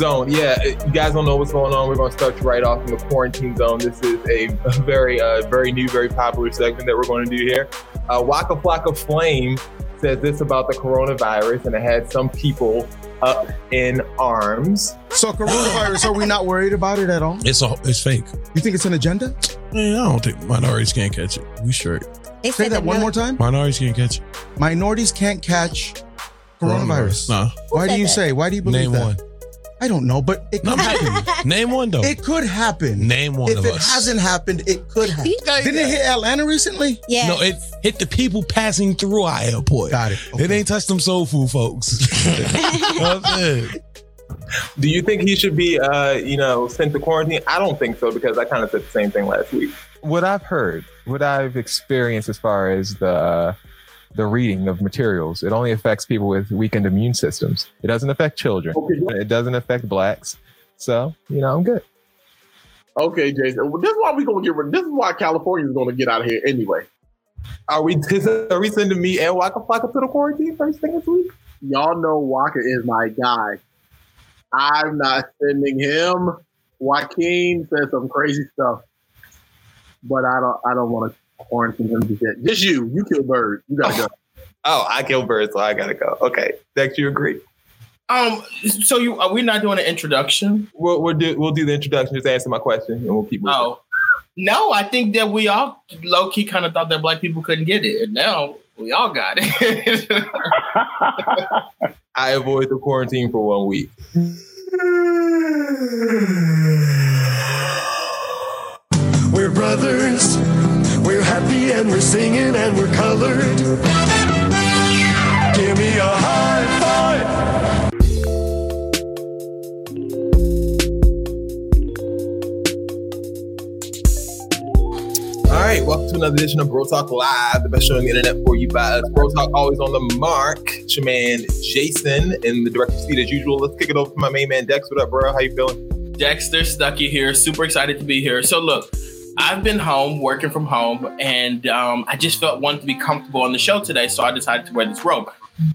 Wow, the quarantine zone. Yeah, you guys don't know what's going on. We're going to start you right off in the quarantine zone. This is a very, uh, very new, very popular segment that we're going to do here. Uh, Waka Flocka Flame says this about the coronavirus, and it had some people up in arms. So coronavirus, are we not worried about it at all? It's a, it's fake. You think it's an agenda? Man, I don't think minorities can't catch it. We sure They Say that one mil- more time. minorities can't catch it. Minorities can't catch coronavirus. Nah, Why do you that? say? Why do you believe name that? one. I don't know, but it could happen. name one though. It could happen. Name one if of it us. hasn't happened, it could happen. You- Didn't it hit Atlanta recently? Yeah. No, it hit the people passing through our airport. Got it. It ain't touched them soul food folks. You know what I'm saying? Do you think he should be, uh, you know, sent to quarantine? I don't think so because I kind of said the same thing last week. what I've heard, what I've experienced as far as the uh, the reading of materials, it only affects people with weakened immune systems. It doesn't affect children. It doesn't affect blacks. So you know, I'm good. Okay, Jason. Well, this is why we're gonna get rid. This is why California is gonna get out of here anyway. Are we are we sending me and Waka Flocka to the quarantine first thing this week? Y'all know Waka is my guy. I'm not sending him. Joaquin said some crazy stuff, but I don't. I don't want to quarantine him just yet. Just you. You kill bird. You gotta go. Oh, I kill birds, so I gotta go. Okay, Dex, you agree? Um, so you are we not doing an introduction? We'll we'll do we'll do the introduction. Just answer my question, and we'll keep moving. Oh, no, I think that we all low key kind of thought that black people couldn't get it, and now we all got it. I avoid the quarantine for one week. We're brothers. We're happy and we're singing and we're colored. Give me a high five. All right, welcome to another edition of Bro Talk Live, the best show on the internet for you by us. Bro Talk always on the mark. It's your man Jason in the director's seat as usual. Let's kick it over to my main man Dex. What up, bro? How you feeling? Dexter Stucky here, super excited to be here. So look, I've been home working from home, and um, I just felt wanted to be comfortable on the show today, so I decided to wear this robe.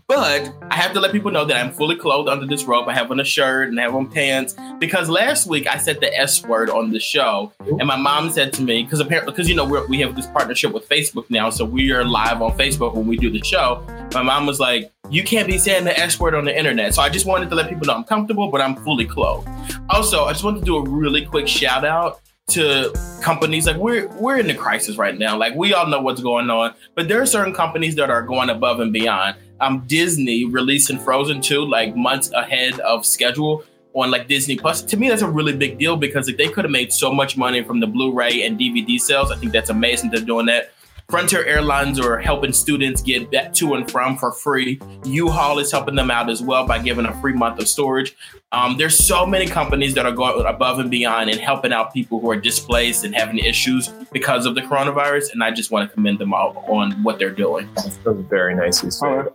But I have to let people know that I'm fully clothed under this robe. I have on a shirt and I have on pants because last week I said the S word on the show, and my mom said to me because apparently because you know we have this partnership with Facebook now, so we are live on Facebook when we do the show. My mom was like, "You can't be saying the S word on the internet." So I just wanted to let people know I'm comfortable, but I'm fully clothed. Also, I just want to do a really quick shout out to companies like we're we're in the crisis right now. Like we all know what's going on, but there are certain companies that are going above and beyond. Um, Disney releasing Frozen 2 like months ahead of schedule on like Disney Plus. To me, that's a really big deal because like, they could have made so much money from the Blu-ray and DVD sales, I think that's amazing they're doing that. Frontier Airlines are helping students get back to and from for free. U-Haul is helping them out as well by giving a free month of storage. Um, there's so many companies that are going above and beyond and helping out people who are displaced and having issues because of the coronavirus. And I just want to commend them all on what they're doing. That was very nicely said.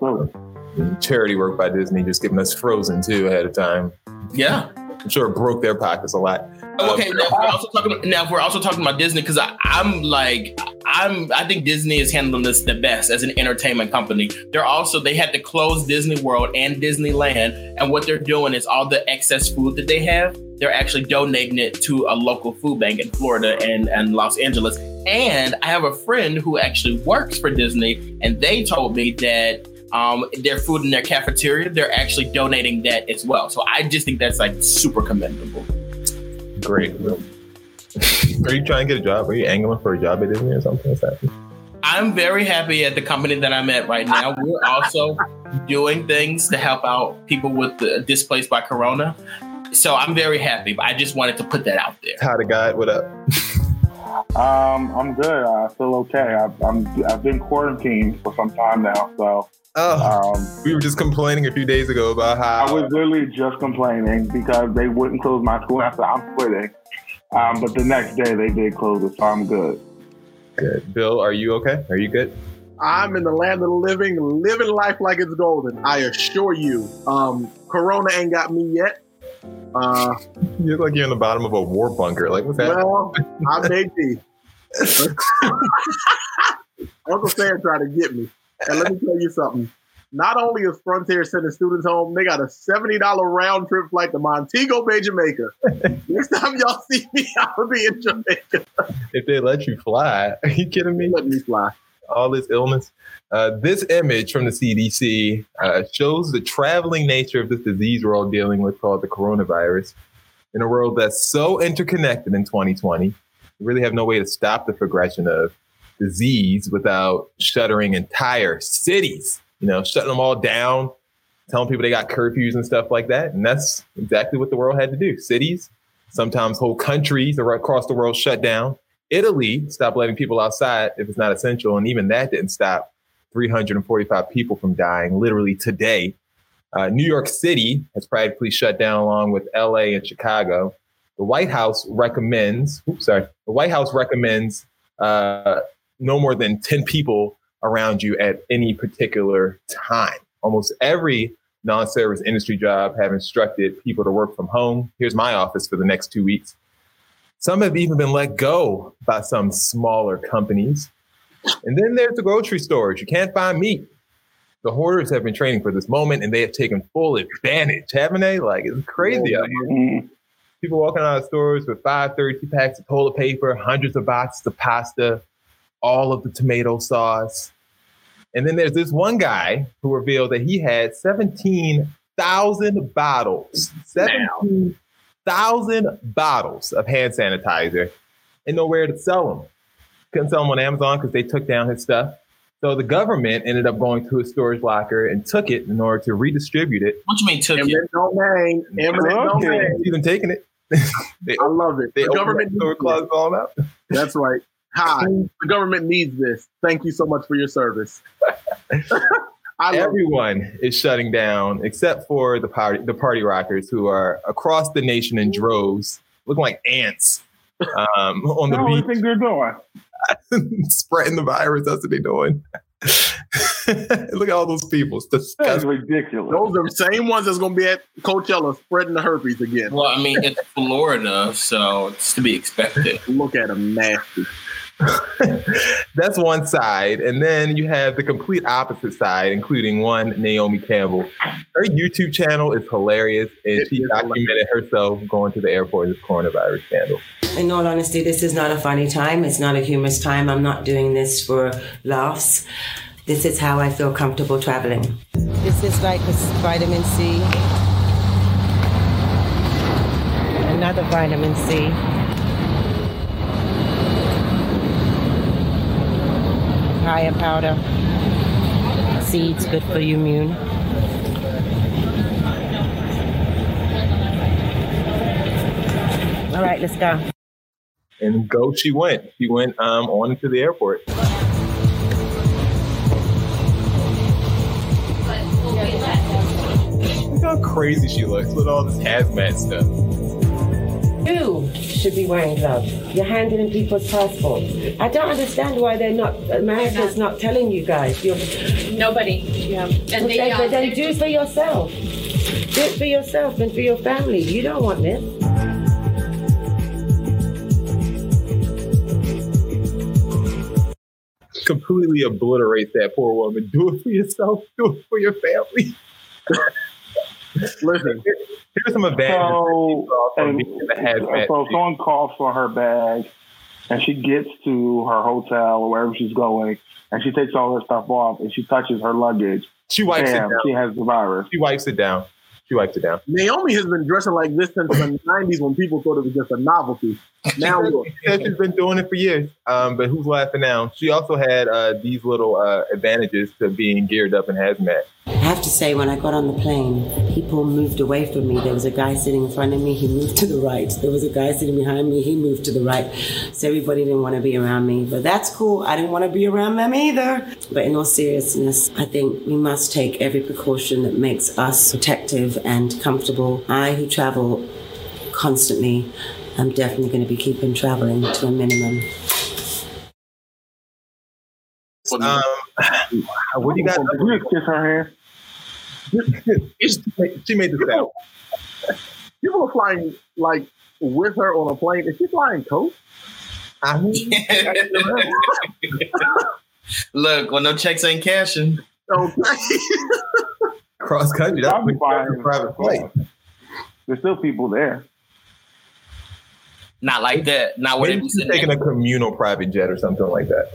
Charity work by Disney, just giving us Frozen too ahead of time. Yeah. I'm sure it broke their pockets a lot. Okay, Um, now we're also talking now we're also talking about Disney because I'm like I'm I think Disney is handling this the best as an entertainment company. They're also they had to close Disney World and Disneyland, and what they're doing is all the excess food that they have, they're actually donating it to a local food bank in Florida and, and Los Angeles. And I have a friend who actually works for Disney, and they told me that um, their food in their cafeteria, they're actually donating that as well. So I just think that's like super commendable. Great. Are you trying to get a job? Are you angling for a job at Disney or something? What's happening? I'm very happy at the company that I'm at right now. We're also doing things to help out people with the displaced by Corona. So I'm very happy. But I just wanted to put that out there. How the guy? What up? Um, I'm good. I feel okay. I've, I'm I've been quarantined for some time now, so Oh, um, we were just complaining a few days ago about how I was literally just complaining because they wouldn't close my school. I said I'm quitting, um, but the next day they did close it, so I'm good. good. Bill, are you okay? Are you good? I'm in the land of the living, living life like it's golden. I assure you. Um, Corona ain't got me yet. Uh, You look like you're in the bottom of a war bunker. Like what's happening? well, I may be. Uncle Sam tried to get me. And let me tell you something. not only is Frontier sending students home, they got a $70 round trip flight to Montego Bay, Jamaica. Next time y'all see me, I'll be in Jamaica. If they let you fly, are you kidding me? Let me fly. All this illness. Uh, this image from the CDC uh, shows the traveling nature of this disease we're all dealing with called the coronavirus. In a world that's so interconnected in 2020, we really have no way to stop the progression of disease without shuttering entire cities, you know, shutting them all down, telling people they got curfews and stuff like that. And that's exactly what the world had to do. Cities, sometimes whole countries across the world shut down. Italy stopped letting people outside if it's not essential. And even that didn't stop 345 people from dying literally today. Uh, New York City has practically shut down along with LA and Chicago. The White House recommends, oops, sorry, the White House recommends uh, no more than 10 people around you at any particular time. Almost every non service industry job have instructed people to work from home. Here's my office for the next two weeks. Some have even been let go by some smaller companies. And then there's the grocery stores. You can't find meat. The hoarders have been training for this moment and they have taken full advantage, haven't they? Like it's crazy out here. Mm-hmm. People walking out of stores with five 32 packs of toilet paper, hundreds of boxes of pasta, all of the tomato sauce. And then there's this one guy who revealed that he had 17,000 bottles, 17,000 bottles of hand sanitizer and nowhere to sell them. Couldn't sell them on Amazon because they took down his stuff. So the government ended up going to a storage locker and took it in order to redistribute it. What you mean took Eminent it? domain. Eminent Okay. domain. Even taking it. they I love it. they The government the store needs closet all out. That's right. Hi. The government needs this. Thank you so much for your service. I love. Everyone is shutting down except for the party the party rockers who are across the nation in droves, looking like ants um, on the What do you beach, think they're doing? spreading the virus. That's what they're doing. Look at all those people. It's That's ridiculous. Those are the same ones that's going to be at Coachella spreading the herpes again. Well, I mean, it's Florida, so it's to be expected. Look at them nasty. That's one side. And then you have the complete opposite side, including one Naomi Campbell. Her YouTube channel is hilarious, and It she is documented herself going to the airport in this coronavirus scandal. In all honesty, this is not a funny time. It's not a humorous time. I'm not doing this for laughs. This is how I feel comfortable traveling. This is like a vitamin C. Another vitamin C. Papaya powder. Seeds good for your immune. All right, let's go. And go she went. She went um, on to the airport. Look how crazy she looks with all this hazmat stuff. You should be wearing gloves. You're handling people's passports. I don't understand why they're not. America's not telling you guys. You're, Nobody. Yeah. And but they, then, um, but then they're do it for yourself. Do it for yourself and for your family. You don't want this. Completely obliterate that poor woman. Do it for yourself. Do it for your family. Listen, Here's some advantages So, from and, being in the hazmat. so someone calls for her bag, and she gets to her hotel or wherever she's going, and she takes all her stuff off, and she touches her luggage. She wipes Damn, it down. she has the virus. She wipes it down. She wipes it down. Naomi has been dressing like this since the 90s when people thought it was just a novelty. Now, look. She said she's been doing it for years. Um, but who's laughing now? She also had uh, these little uh, advantages to being geared up in hazmat. I have to say, when I got on the plane, people moved away from me. There was a guy sitting in front of me, he moved to the right. There was a guy sitting behind me, he moved to the right. So everybody didn't want to be around me. But that's cool. I didn't want to be around them either. But in all seriousness, I think we must take every precaution that makes us protective and comfortable. I, who travel constantly, am definitely going to be keeping traveling to a minimum. Um, what do you got? Did you just kiss her hand? she made this out. People are flying like with her on a plane. Is she flying coach? I mean, Look, well, no checks ain't cashing. Okay. Cross country. That's I'll a private flight. There's still people there. Not like that. Not what Maybe it was she's taking a communal private jet or something like that.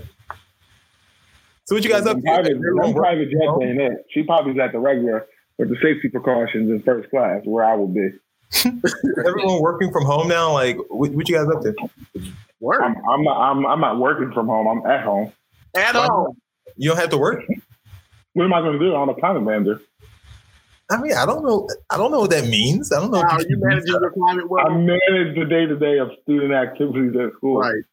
So what you guys up to? Private, Everyone them work- private jets ain't it. She probably's at the regular with the safety precautions in first class, where I would be. Everyone working from home now. Like, what, what you guys up to? Work. I'm, I'm not. I'm, I'm not working from home. I'm at home. At home. You don't have to work. What am I going to do? I'm a climate manager. I mean, I don't know. I don't know what that means. I don't know. Now, if are you managing your climate well? I manage the day to day of student activities at school. Right.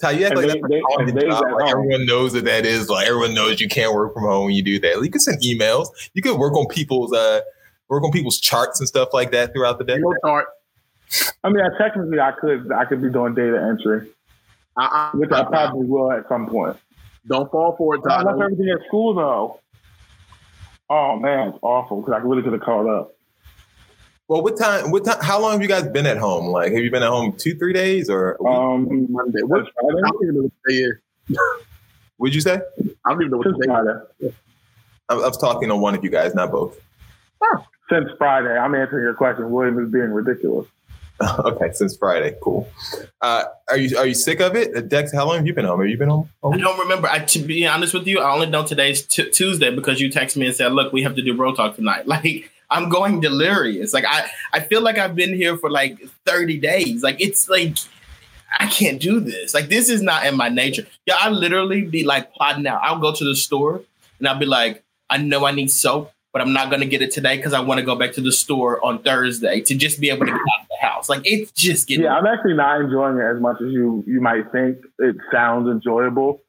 Ty, you act And like they- that's they- a college and they job. Like everyone knows that that is. Like everyone knows you can't work from home when you do that. You can send emails. You could work on people's uh work on people's charts and stuff like that throughout the day. No chart. I mean, I, technically, I could. I could be doing data entry, Uh-uh. which I probably will at some point. Don't fall for it, I left everything at school though. Oh man, it's awful because I really could have called up. Well, what time? What time? How long have you guys been at home? Like, have you been at home two, three days, or Um, Monday. What? I don't even know what day it is. would you say? I don't even know what since day Friday. is. I, I was talking to one of you guys, not both. Since Friday, I'm answering your question. William is being ridiculous. okay, since Friday, cool. Uh, are you are you sick of it, Dex? How long have you been home? Have you been home? I don't remember. I, to be honest with you, I only know today's t- Tuesday because you texted me and said, "Look, we have to do bro talk tonight." Like I'm going delirious. Like I, I feel like I've been here for like 30 days. Like it's like I can't do this. Like this is not in my nature. Yeah, I literally be like plotting out. I'll go to the store and I'll be like, I know I need soap, but I'm not gonna get it today because I want to go back to the store on Thursday to just be able to get out of the house. Like it's just getting. Yeah, I'm actually not enjoying it as much as you you might think. It sounds enjoyable,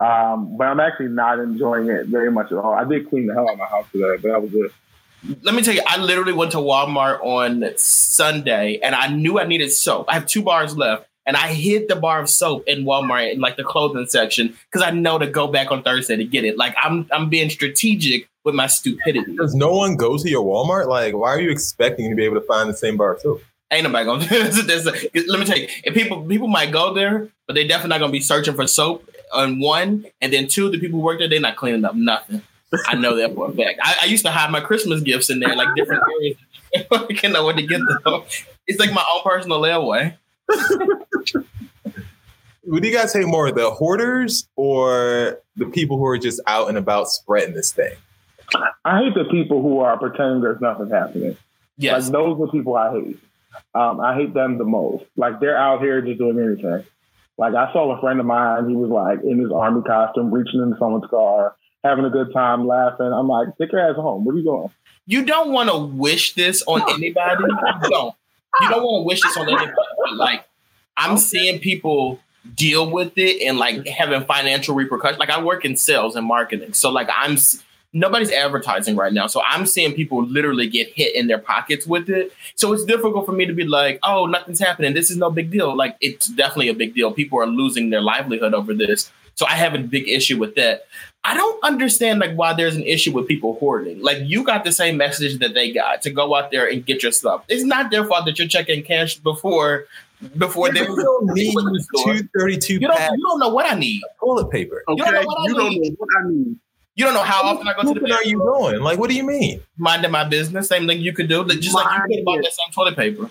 um, but I'm actually not enjoying it very much at all. I did clean the hell out of my house today, but that was it. Let me tell you, I literally went to Walmart on Sunday and I knew I needed soap. I have two bars left. And I hid the bar of soap in Walmart in like the clothing section because I know to go back on Thursday to get it. Like I'm I'm being strategic with my stupidity. Does no one go to your Walmart? Like, why are you expecting to be able to find the same bar of soap? Ain't nobody gonna do this. Let me tell you, if people people might go there, but they definitely not gonna be searching for soap on one, and then two, the people who work there, they're not cleaning up nothing. I know that for a fact. I, I used to hide my Christmas gifts in there, like different areas. I can't know where to get them. It's like my own personal layaway. Would you guys hate more the hoarders or the people who are just out and about spreading this thing? I hate the people who are pretending there's nothing happening. Yes. Like those are the people I hate. Um, I hate them the most. Like they're out here just doing anything. Like I saw a friend of mine, he was like in his army costume, reaching into someone's car, having a good time, laughing. I'm like, take your ass home. What are you doing? You don't want to wish this on anybody. You don't. You don't want to wish this on anybody. Like, I'm seeing people deal with it and like having financial repercussions. Like I work in sales and marketing, so like I'm nobody's advertising right now, so I'm seeing people literally get hit in their pockets with it. So it's difficult for me to be like, oh, nothing's happening. This is no big deal. Like it's definitely a big deal. People are losing their livelihood over this. So I have a big issue with that. I don't understand like why there's an issue with people hoarding. Like you got the same message that they got to go out there and get your stuff. It's not their fault that you're checking cash before before they You don't need two thirty-two You don't, packs you don't know what I need. toilet paper. Okay, You don't know what I you don't need. know what I need. You don't know how often I go to the What are you bathroom. doing? Like, what do you mean? Minding my business. Same thing you could do. Just like you could have bought that same toilet paper.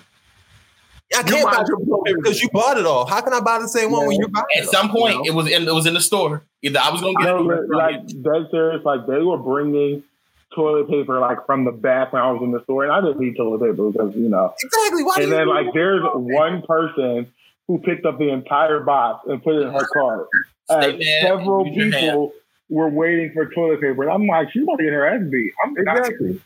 I can't buy mind your toilet paper because you bought it all. How can I buy the same one when you're buying it? At it? some all? point, it was in it was in the store. Either I was gonna get it. like dead serious. Like they were bringing toilet paper like from the back when I was in the store, and I didn't need toilet paper because you know. exactly. Why And you then need like there's one person who picked up the entire box and put it in her cart. Stay And mad several and use your hand. people were waiting for toilet paper, and I'm like, she's about to get her ass beat. I'm Exactly.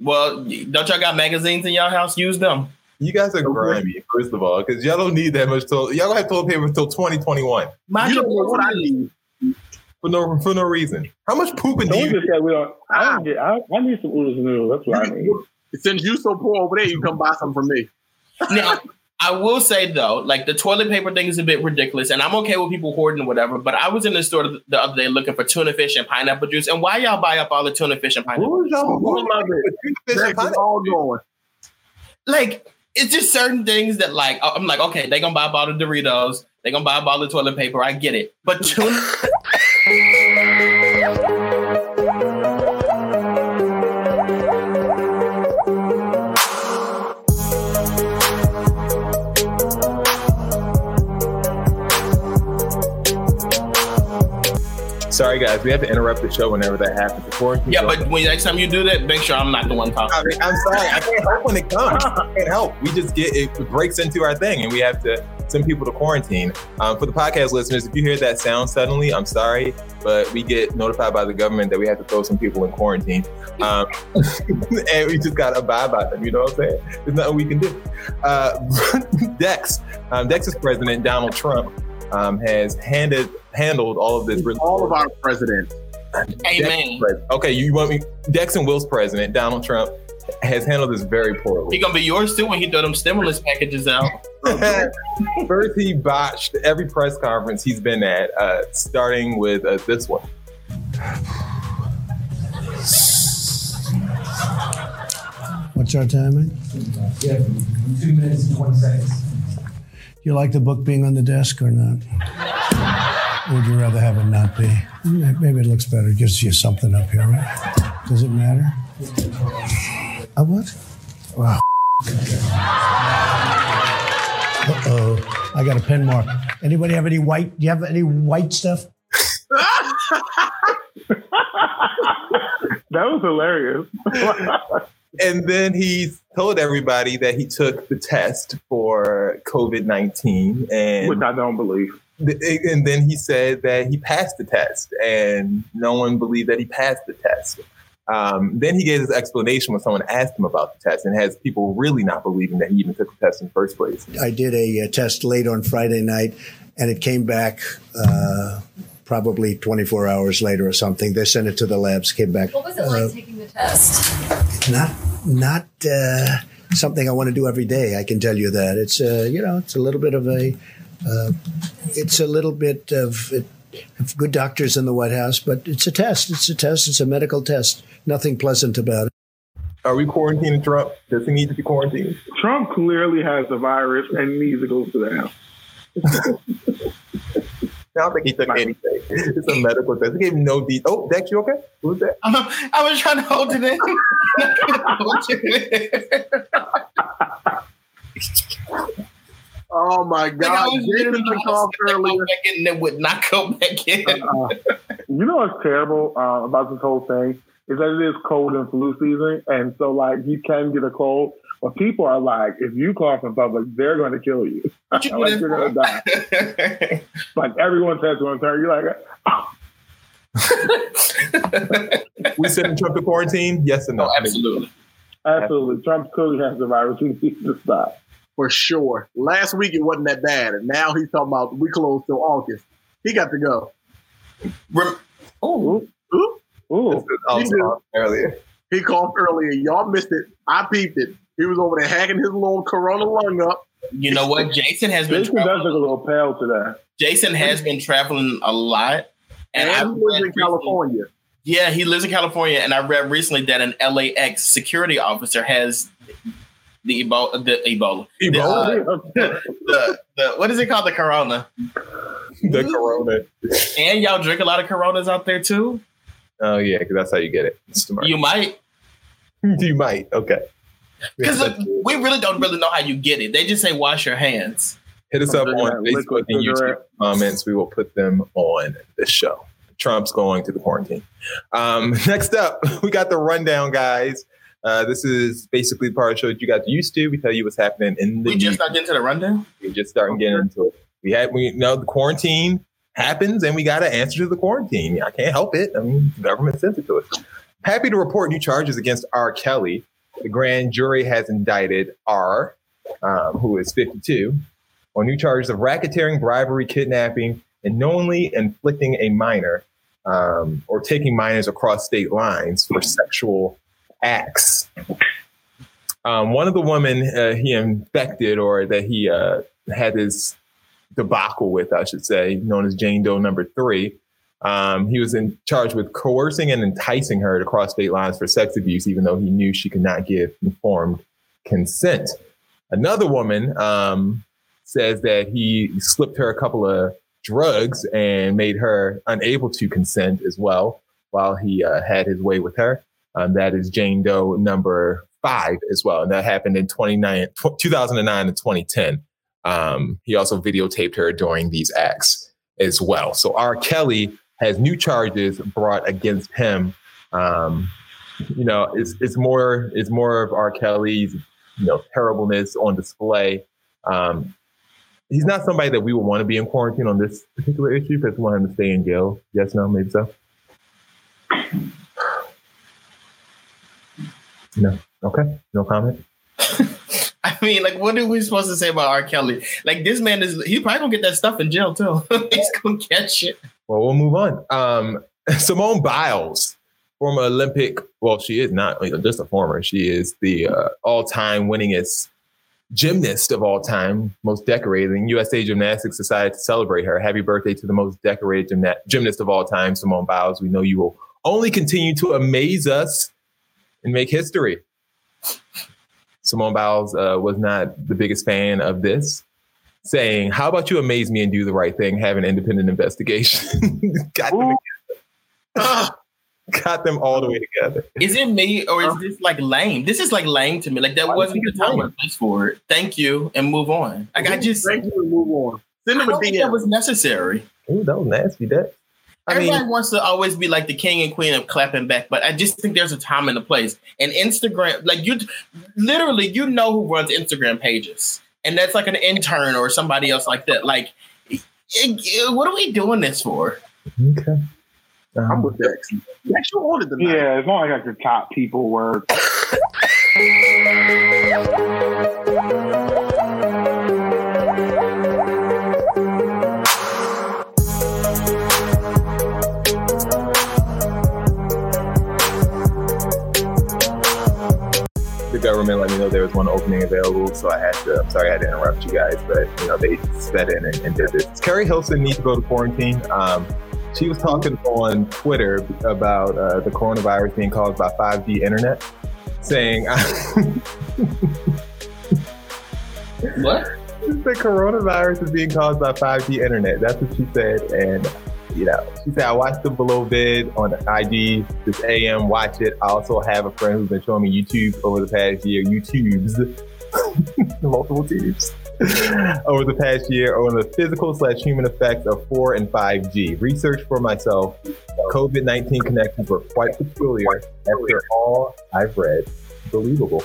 Well, don't y'all got magazines in y'all house? Use them. You guys are grimy, first of all, because y'all don't need that much toilet. Y'all don't have toilet paper until 2021 Mind You don't know what I need. for no for no reason. How much pooping do Don't you? just say we don't. I don't ah. get. I, I need some oodles and noodles. That's what I need. Since you so poor over there, you come buy some from me. Now, I will say though, like the toilet paper thing is a bit ridiculous, and I'm okay with people hoarding whatever. But I was in the store the other day looking for tuna fish and pineapple juice, and why y'all buy up all the tuna fish and pineapple? Who is y'all? Who Who love it? That's is all going. Like it's just certain things that like I'm like, okay, they gonna buy a bottle of Doritos, they gonna buy a bottle of toilet paper. I get it, but tuna. Sorry, guys. We have to interrupt the show whenever that happens. The quarantine Yeah, but when next time you do that, make sure I'm not the one talking. I mean, I'm sorry. I can't help when it comes. I can't help. We just get it breaks into our thing, and we have to send people to quarantine. Um, for the podcast listeners, if you hear that sound suddenly, I'm sorry, but we get notified by the government that we have to throw some people in quarantine, um, and we just got to abide by them. You know what I'm saying? There's nothing we can do. Uh, Dex, um, Dex's president Donald Trump um, has handed handled all of this. All of our presidents. Amen. Okay, you want me? Dex and Will's president Donald Trump has handled this very poorly. He gonna be yours too when he throw them stimulus packages out. First, he botched every press conference he's been at, uh, starting with uh, this one. What's our timing? Yeah, two minutes and 20 seconds. You like the book being on the desk or not? Would you rather have it not be? Maybe it looks better. Gives you something up here, right? Does it matter? A what? Wow. Uh oh. I got a pen mark. Anybody have any white? Do you have any white stuff? That was hilarious. And then he told everybody that he took the test for COVID 19. And Which I don't believe. th- and then he said that he passed the test, and no one believed that he passed the test. Um, then he gave his explanation when someone asked him about the test, and has people really not believing that he even took the test in the first place. I did a, uh test late on Friday night, and it came back uh, probably 24 hours later or something. They sent it to the labs, came back. What was it uh, like taking the test? not not uh, something I want to do every day. I can tell you that it's uh, you know it's a little bit of a uh, it's a little bit of, of good doctors in the White House, but it's a test. It's a test. It's a medical test. Nothing pleasant about it. Are we quarantining Trump? Does he need to be quarantined? Trump clearly has the virus and needs to go to the house. I don't think he took anything. It's a medical test. He gave him no detail. Oh, Dex, you okay? Who's that? I was trying to hold it in. Oh my God! I was Jason took off earlier. and then would not come back in. Uh, you know what's terrible uh, about this whole thing is that it is cold and flu season, and so like you can get a cold. But people are like, if you cough in public, they're going to kill you. like you you're going to die. like everyone says to him, turn. You're like, oh. we sending Trump to quarantine? Yes and no? Oh, absolutely. absolutely. Trump clearly has the virus. He needs to stop. For sure. Last week it wasn't that bad, and now he's talking about we closed till August. He got to go. Oh, Ooh. I He, was earlier. he coughed earlier. Y'all missed it. I peeped it. He was over there hacking his little corona lung up. You know what? Jason has been Jason does traveling. look a little pale today. Jason has been traveling a lot, and, And, I he lives read in recently- California. Yeah, he lives in California, and I read recently that an LAX security officer has the Ebola. The Ebola. The, uh, the, the, what is it called? The Corona. The corona. And y'all drink a lot of Coronas out there too. Oh yeah, because that's how you get it. It's. You might, you might. Okay. Because we really don't really know how you get it. They just say wash your hands. Hit us up on Facebook and YouTube comments. We will put them on the show. Trump's going to the quarantine. Um, next up, we got the rundown, guys. Uh, this is basically the part of the show that you got used to. We tell you what's happening in the We just not into the rundown. We're just starting getting into it. We had we know the quarantine happens and we got to answer to the quarantine. I can't help it. I mean, the government sent it to us. Happy to report new charges against R. Kelly. The grand jury has indicted R, um, who is 52, on new charges of racketeering, bribery, kidnapping, and knowingly inflicting a minor um, or taking minors across state lines for sexual acts. Um, one of the women uh, he infected or that he uh, had his debacle with, I should say, known as Jane Doe number three. Um, he was in charge with coercing and enticing her to cross state lines for sex abuse, even though he knew she could not give informed consent. Another woman um, says that he slipped her a couple of drugs and made her unable to consent as well while he uh, had his way with her. Um, that is Jane Doe number five as well. And that happened in 29, tw- 2009 and 2010. Um, he also videotaped her during these acts as well. So R. Kelly has new charges brought against him. Um, you know, it's it's more it's more of R. Kelly's you know terribleness on display. Um, he's not somebody that we would want to be in quarantine on this particular issue because we want him to stay in jail. Yes, no, maybe so. No. Okay. No comment. I mean, like, what are we supposed to say about R. Kelly? Like, this man is, he probably gonna get that stuff in jail too. He's gonna catch it. Well, we'll move on. Um, Simone Biles, former Olympic, well, she is not just a former, she is the uh, all time winningest gymnast of all time, most decorated. And USA Gymnastics decided to celebrate her. Happy birthday to the most decorated gymna- gymnast of all time, Simone Biles. We know you will only continue to amaze us and make history. Simone Biles uh, was not the biggest fan of this, saying, How about you amaze me and do the right thing? Have an independent investigation. got, them together. got them all the way together. Is it me or is uh-huh. this like lame? This is like lame to me. Like that Why wasn't the time or place for it. Thank you and move on. Like I just thank you and move on. Send I him a think that was necessary. Ooh, that was nasty. That I Everybody mean, wants to always be like the king and queen of clapping back, but I just think there's a time and a place. And Instagram, like you, literally, you know who runs Instagram pages, and that's like an intern or somebody else like that. Like, it- it- what are we doing this for? okay. I'm um, with Dex. Dex, you ordered the night. Yeah, it's not like I could top people where government let me know there was one opening available, so I had to. I'm sorry I had to interrupt you guys, but you know they sped in and, and did this. Keri Hilson needs to go to quarantine. Um, she was talking on Twitter about uh, the coronavirus being caused by 5G internet, saying What? the coronavirus is being caused by 5G internet. That's what she said, and you know, she said I watched the below vid on IG this AM. Watch it. I also have a friend who's been showing me YouTube over the past year. YouTube's multiple tubes over the past year on the physical slash human effects of 4 and 5G. Research for myself. COVID 19 connections were quite peculiar after all I've read. Believable.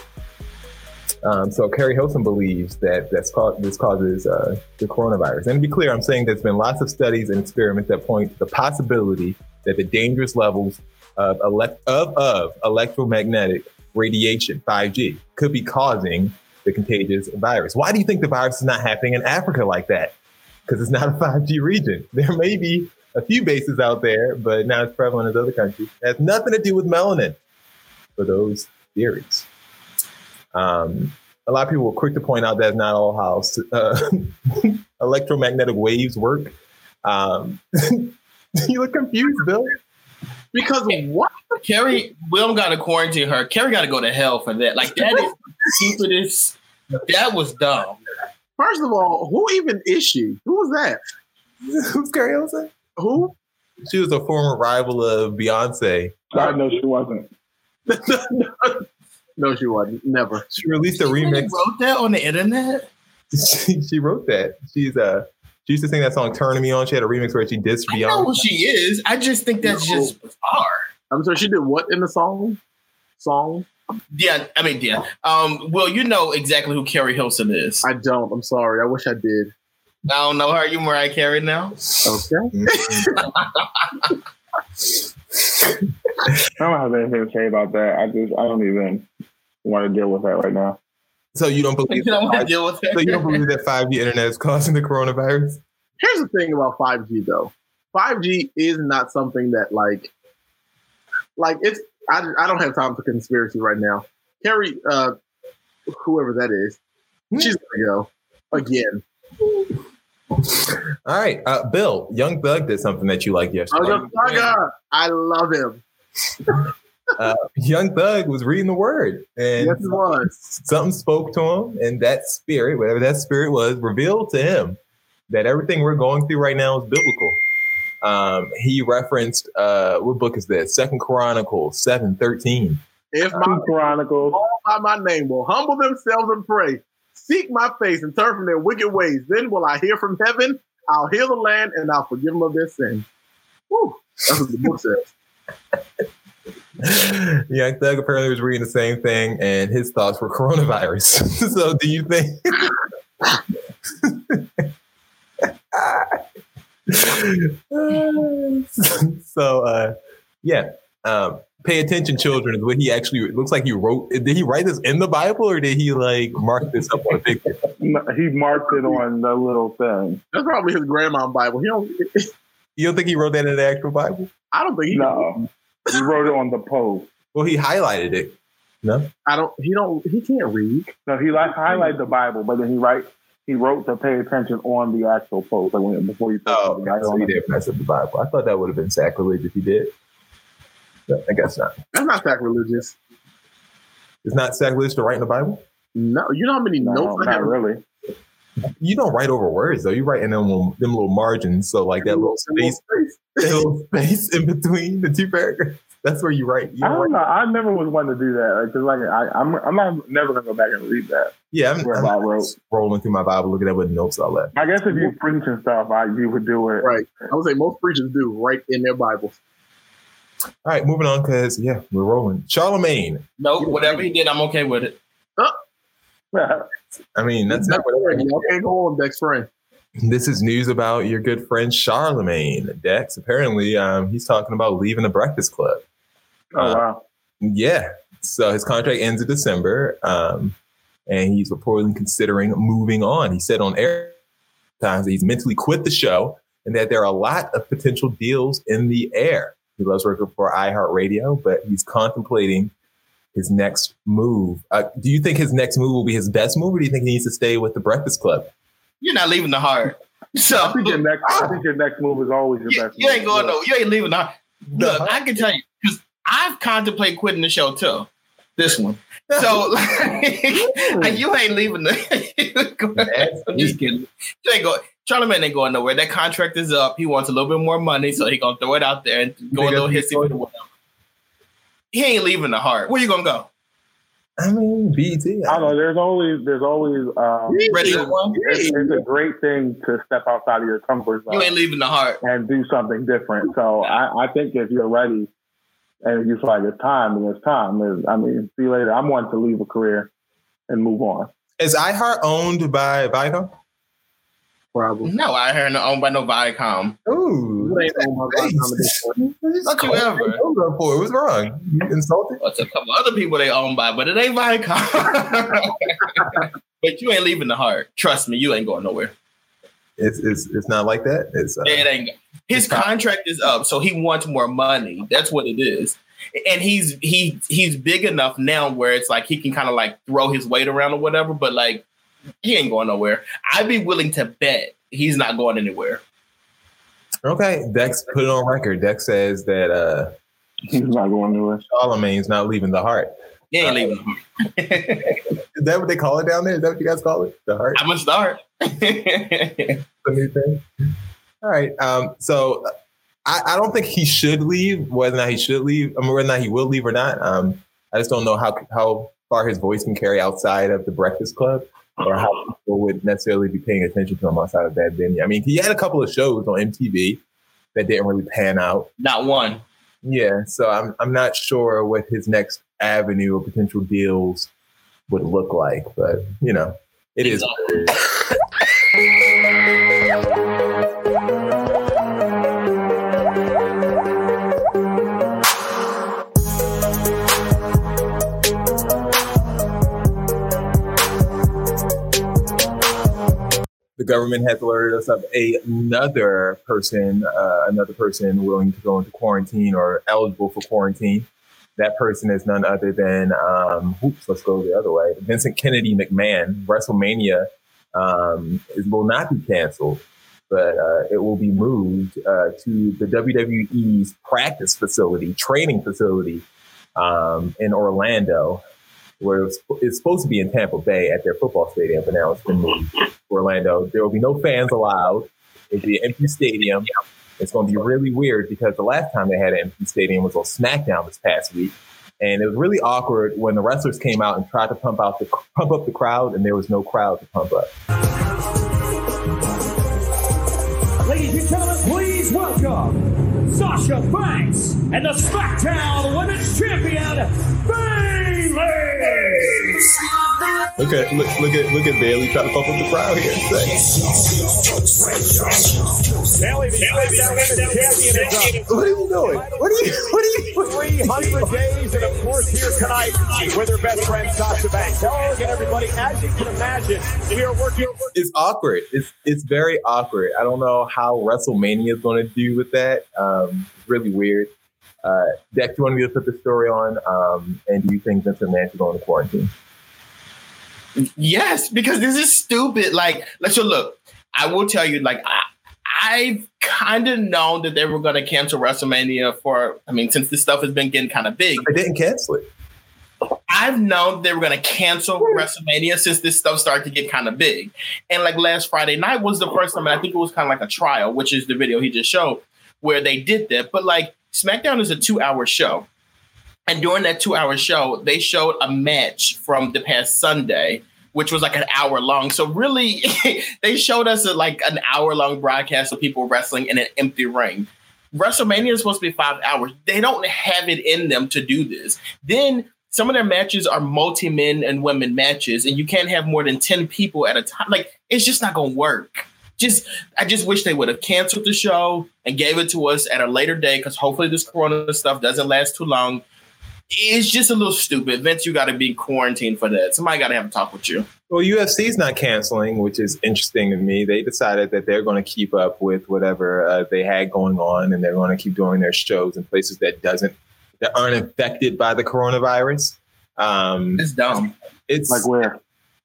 Um, so Keri Hilson believes that that's this causes uh, the coronavirus. And to be clear, I'm saying there's been lots of studies and experiments that point to the possibility that the dangerous levels of, elect- of, of electromagnetic radiation, 5G, could be causing the contagious virus. Why do you think the virus is not happening in Africa like that? Because it's not a 5G region. There may be a few bases out there, but not as prevalent as other countries. It has nothing to do with melanin for those theories. Um, a lot of people were quick to point out that's not all how uh, electromagnetic waves work. Um, you look confused, Bill. Because what? Keri, Will got to quarantine her. Keri got to go to hell for that. Like that is stupidest. That was dumb. First of all, who even is she? Who was that? Who's Keri Hilson? Who? She was a former rival of Beyonce. I know she wasn't. no, she wasn't. Never. She released a She remix. really wrote that on the internet. she, she wrote that. She's uh she used to sing that song "Turning Me On." She had a remix where she dissed I know who she is. I just think that's just bizarre. I'm sorry, she did what in the song? Song? Yeah, I mean, yeah. Um, Will, you know exactly who Keri Hilson is. I don't. I'm sorry. I wish I did. I don't know her. You Mariah Carey now? Okay. I don't have anything to say about that. I just I don't even want to deal with that right now. So you don't You believe don't want to that? deal with So you don't believe that 5G internet is causing the coronavirus? Here's the thing about 5G though. 5G is not something that like like it's I, I don't have time for conspiracy right now. Keri uh whoever that is, she's gonna go again. All right, uh, Bill. Young Thug did something that you liked yesterday. Oh, Thugger. I love him. Uh, Young Thug was reading the word, and Yes, was. something spoke to him, and that spirit, whatever that spirit was, revealed to him that everything we're going through right now is biblical. Um, he referenced uh, what book is this? Second Chronicles seven thirteen. If my Chronicles. all by my name will humble themselves and pray, seek my face and turn from their wicked ways, then will I hear from heaven, I'll heal the land, and I'll forgive them of their sin. That's what the book says. Young Thug apparently was reading the same thing, and his thoughts were coronavirus. so, do you think? so, uh, yeah. Um, pay attention, children. Is what he actually it looks like he wrote. Did he write this in the Bible, or did he like mark this up on a picture? He marked it on the little thing. That's probably his grandma Bible. He don't. You don't think he wrote that in the actual Bible? I don't think he. No, he wrote it on the post. Well, he highlighted it. No, I don't. He don't. He can't read. No, he like highlighted the Bible, but then he write he wrote to pay attention on the actual post, like when before you. Oh, okay. so he did mess up the Bible. I thought that would have been sacrilege if he did. But I guess not. That's not sacrilegious. It's not sacrilegious to write in the Bible. No, you know how many No, notes I have. really. You don't write over words though. You write in them little, them little margins. So like that little space, that little space in between the two paragraphs. That's where you write. You I don't don't know. I never was one to do that because, like, I, I'm I'm not never gonna go back and read that. Yeah, I'm, Where I'm I wrote. rolling through my Bible, looking at what notes I left. I guess if you preach and stuff, I you would do it. Right. I would say most preachers do right in their Bibles. All right, moving on because yeah, we're rolling. Charlamagne. No, whatever he did, I'm okay with it. I mean, that's not what Okay, go on, Dex friend. This is news about your good friend Charlamagne. Dex, apparently, um, he's talking about leaving the Breakfast Club. Oh Uh, wow. Yeah. So his contract ends in December, um, and he's reportedly considering moving on. He said on air times that he's mentally quit the show and that there are a lot of potential deals in the air. He loves working for iHeartRadio, but he's contemplating his next move. Uh, do you think his next move will be his best move, or do you think he needs to stay with the Breakfast Club? You're not leaving the heart. So I think your next I think your next move is always your you, best. you ain't move. going no. You ain't leaving the heart. Look, I can tell you because I've contemplated quitting the show too. This one. So like, you ain't leaving the. I'm just kidding. You ain't go. Charlamagne ain't going nowhere. That contract is up. He wants a little bit more money, so he gonna throw it out there and go a little hissy with whatever. He ain't leaving the heart. Where you gonna go? I mean, BT. I don't know. There's always there's always um, Radio One. it's, it's a great thing to step outside of your comfort zone You ain't leaving the heart. and do something different. So I, I think if you're ready and you feel like it's time, then it's time. There's- I mean, see you later. I'm wanting to leave a career and move on. Is iHeart owned by Viacom? Probably. No, I heard no owned by no Viacom. Ooh, You ain't owned by Viacom at this point. Not you ever. For what's wrong? You insulted? What's a couple other people they own by, but it ain't Viacom. but you ain't leaving the heart. Trust me, you ain't going nowhere. It's it's it's not like that. It's uh, It ain't. His contract is up, so he wants more money. That's what it is. And he's he he's big enough now where it's like he can kind of like throw his weight around or whatever. But like he ain't going nowhere. I'd be willing to bet he's not going anywhere. okay. Dex put it on record. Dex says that uh He's not going nowhere. Charlamagne's not leaving the heart. He ain't leaving. the heart. Is that what they call it down there? Is that what you guys call it? The heart? I'm gonna start. the new thing. All right. Um, so I, I don't think he should leave. Whether or not he should leave, I mean, whether or not he will leave or not. Um, I just don't know how how far his voice can carry outside of the Breakfast Club, or how people would necessarily be paying attention to him outside of that venue. I mean, he had a couple of shows on MTV that didn't really pan out. Not one. Yeah, so I'm I'm not sure what his next avenue of potential deals would look like, but you know, it it is. The government has alerted us of another person, uh, another person willing to go into quarantine or eligible for quarantine. That person is none other than, um, oops, let's go the other way. Vincent Kennedy McMahon. WrestleMania um, it will not be canceled, but uh, it will be moved uh, to the WWE's practice facility, training facility um, in Orlando, where it's, it's supposed to be in Tampa Bay at their football stadium, but now it's been moved to Orlando. There will be no fans allowed. It'll be an empty stadium. It's going to be really weird because the last time they had an empty stadium was on SmackDown this past week. And it was really awkward when the wrestlers came out and tried to pump out the pump up the crowd, and there was no crowd to pump up. Ladies and gentlemen, please welcome welcome Sasha Banks and the SmackDown Women's Champion, Bayley. Look at look, look at look at Bayley trying to fuck with the crowd here. Bayley, the SmackDown Women's Champion, is. What are you doing? What are you? What are you? 300 days, and of course, here tonight with her best friend Sasha Banks. Hello again, everybody. As you can imagine, we are working. It's awkward. It's it's very awkward. I don't know how WrestleMania is going to do with that. Um, it's really weird. Uh, Dex, you want me to put the story on? Um, and do you think Vince McMahon should go into quarantine? Yes, because this is stupid. Like, let's so look. I will tell you, like, I, I've kind of known that they were going to cancel WrestleMania for. I mean, since this stuff has been getting kind of big, They didn't cancel it. I've known they were going to cancel WrestleMania since this stuff started to get kind of big. And like last Friday night was the first time, and I think it was kind of like a trial, which is the video he just showed, where they did that. But like SmackDown is a two hour show. And during that two hour show, they showed a match from the past Sunday, which was like an hour long. So really, they showed us a, like an hour long broadcast of people wrestling in an empty ring. WrestleMania is supposed to be five hours. They don't have it in them to do this. Then some of their matches are multi men and women matches, and you can't have more than 10 people at a time. Like, it's just not going to work. Just, I just wish they would have canceled the show and gave it to us at a later day because hopefully this Corona stuff doesn't last too long. It's just a little stupid. Vince, you got to be quarantined for that. Somebody got to have a talk with you. Well, UFC's not canceling, which is interesting to me. They decided that they're going to keep up with whatever uh, they had going on, and they're going to keep doing their shows in places that doesn't that aren't affected by the coronavirus. Um, it's dumb. It's like where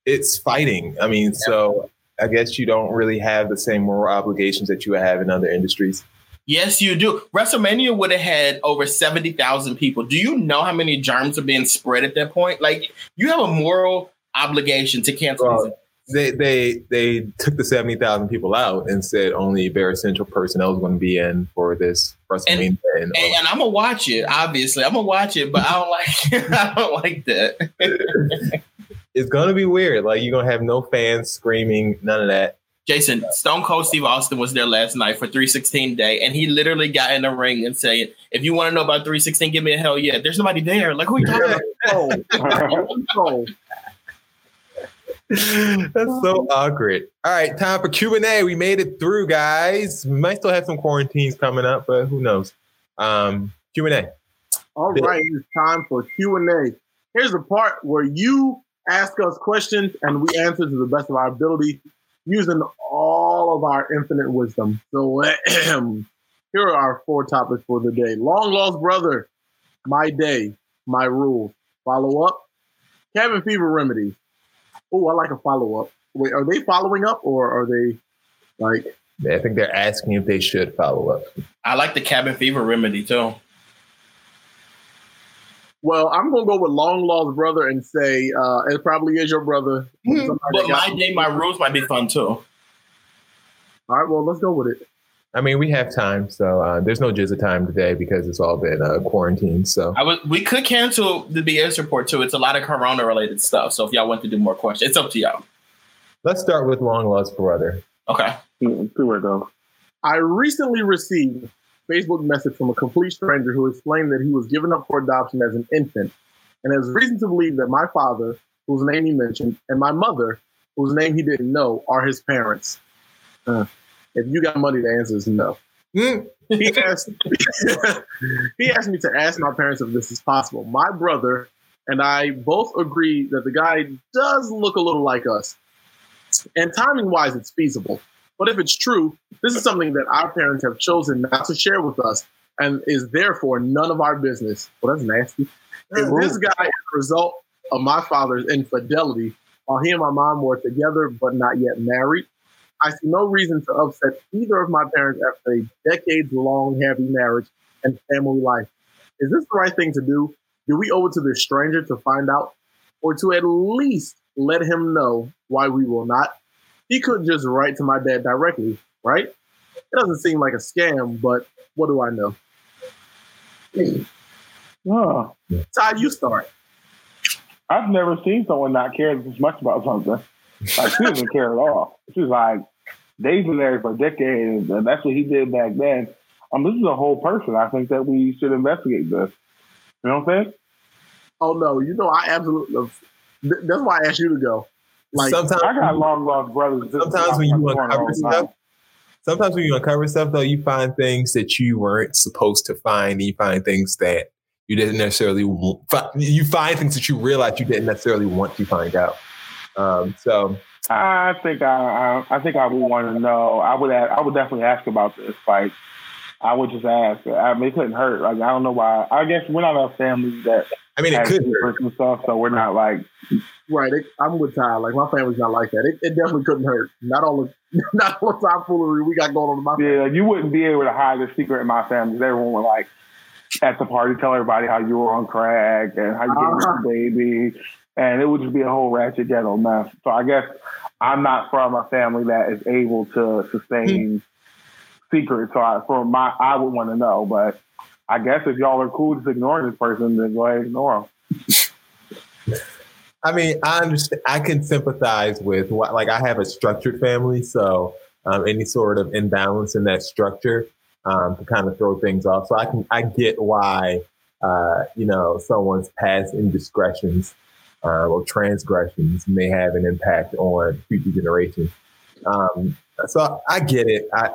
it's fighting. I mean, so I guess you don't really have the same moral obligations that you have in other industries. Yes, you do. WrestleMania would have had over 70,000 people. Do you know how many germs are being spread at that point? Like, you have a moral obligation to cancel Well, they they they took the seventy thousand people out and said only very essential personnel is going to be in for this WrestleMania. And, uh, and, and I'm gonna watch it. Obviously, I'm gonna watch it, but I don't like. I don't like that. it's going to be weird. Like you're going to have no fans screaming, none of that. Jason, Stone Cold Steve Austin was there last night for 316 Day, and he literally got in the ring and said, "If you want to know about 316, give me a hell yeah." There's nobody there. Like who are you talking about? That's so awkward. All right, time for Q and A. We made it through, guys. Might still have some quarantines coming up, but who knows? Um, Q and A. All right, it's time for Q and A. Here's the part where you ask us questions and we answer to the best of our ability, using all of our infinite wisdom. So, here are our four topics for the day: long lost brother, my day, my rule, follow up, cabin fever remedies. Oh, I like a follow up. Wait, are they following up or are they like? I think they're asking if they should follow up. I like the cabin fever remedy too. Well, I'm gonna go with long lost brother and say uh, it probably is your brother. Somebody But my day, my rules might be fun too. All right, well, let's go with it. I mean, we have time, so uh, there's no jizz of time today because it's all been uh, quarantined. So I was. We could cancel the BS report too. It's a lot of Corona related stuff. So if y'all want to do more questions, it's up to y'all. let's start with long lost brother. Okay. See where it goes. I recently received a Facebook message from a complete stranger who explained that he was given up for adoption as an infant and has reason to believe that my father, whose name he mentioned, and my mother, whose name he didn't know, are his parents. Uh, if you got money, the answer is no. Hmm. he asked he asked me to ask my parents if this is possible. My brother and I both agree that the guy does look a little like us. And timing wise, it's feasible. But if it's true, this is something that our parents have chosen not to share with us and is therefore none of our business. Well, that's nasty. If this guy is a result of my father's infidelity while he and my mom were together but not yet married, I see no reason to upset either of my parents after a decades long happy marriage and family life. Is this the right thing to do? Do we owe it to this stranger to find out or to at least let him know why we will not? He could just write to my dad directly, right? It doesn't seem like a scam, but what do I know? Oh, Todd, you start. I've never seen someone not care this much about something. Like she doesn't care at all. She's like, they've been married for decades, and that's what he did back then. um, this is a whole person. I think that we should investigate this. You know what I'm saying? Oh no, you know I absolutely. th- That's why I asked you to go. Like sometimes I got long lost brothers. Sometimes when you uncover stuff, sometimes when you uncover stuff though, you find things that you weren't supposed to find. And you find things that you didn't necessarily. w- fi- You find things that you realize you didn't necessarily want to find out. Um, so I think I, I, I think I would want to know. I would, a- I would definitely ask about this. Like, I would just ask. I mean, it couldn't hurt. Like, I don't know why. I guess we're not a family that. I mean, it could secrets and stuff, so we're not like. Right, it, I'm with Ty. Like my family's not like that. It, it definitely couldn't hurt. Not all the not all the tomfoolery we got going on in my Yeah, like, you wouldn't be able to hide a secret in my family. 'cause Everyone would like at the party tell everybody how you were on crack and how you get Uh-huh. a baby, and it would just be a whole ratchet ghetto mess. So I guess I'm not from a family that is able to sustain secrets. So I, for my, I would want to know. But I guess if y'all are cool just ignoring this person, then go ahead and ignore them. I mean, I understand. I can sympathize with what, like, I have a structured family, so um, any sort of imbalance in that structure um, can kind of throw things off. So I can, I get why, uh, you know, someone's past indiscretions uh, or transgressions may have an impact on future generations. Um, so I get it. I,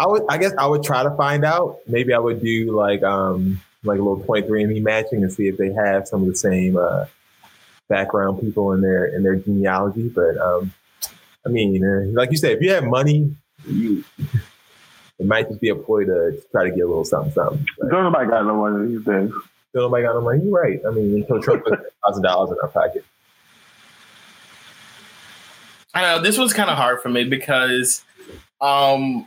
I would, I guess, I would try to find out. Maybe I would do like, um, like a little 23andMe matching and see if they have some of the same uh, background people in their in their genealogy. But um, I mean, uh, like you said, if you have money, you it might just be a ploy to try to get a little something, something. Don't nobody got no money these days. Still nobody got no money. You're right. I mean, until Trump put thousand dollars in our pocket. I know this was kind of hard for me because, um,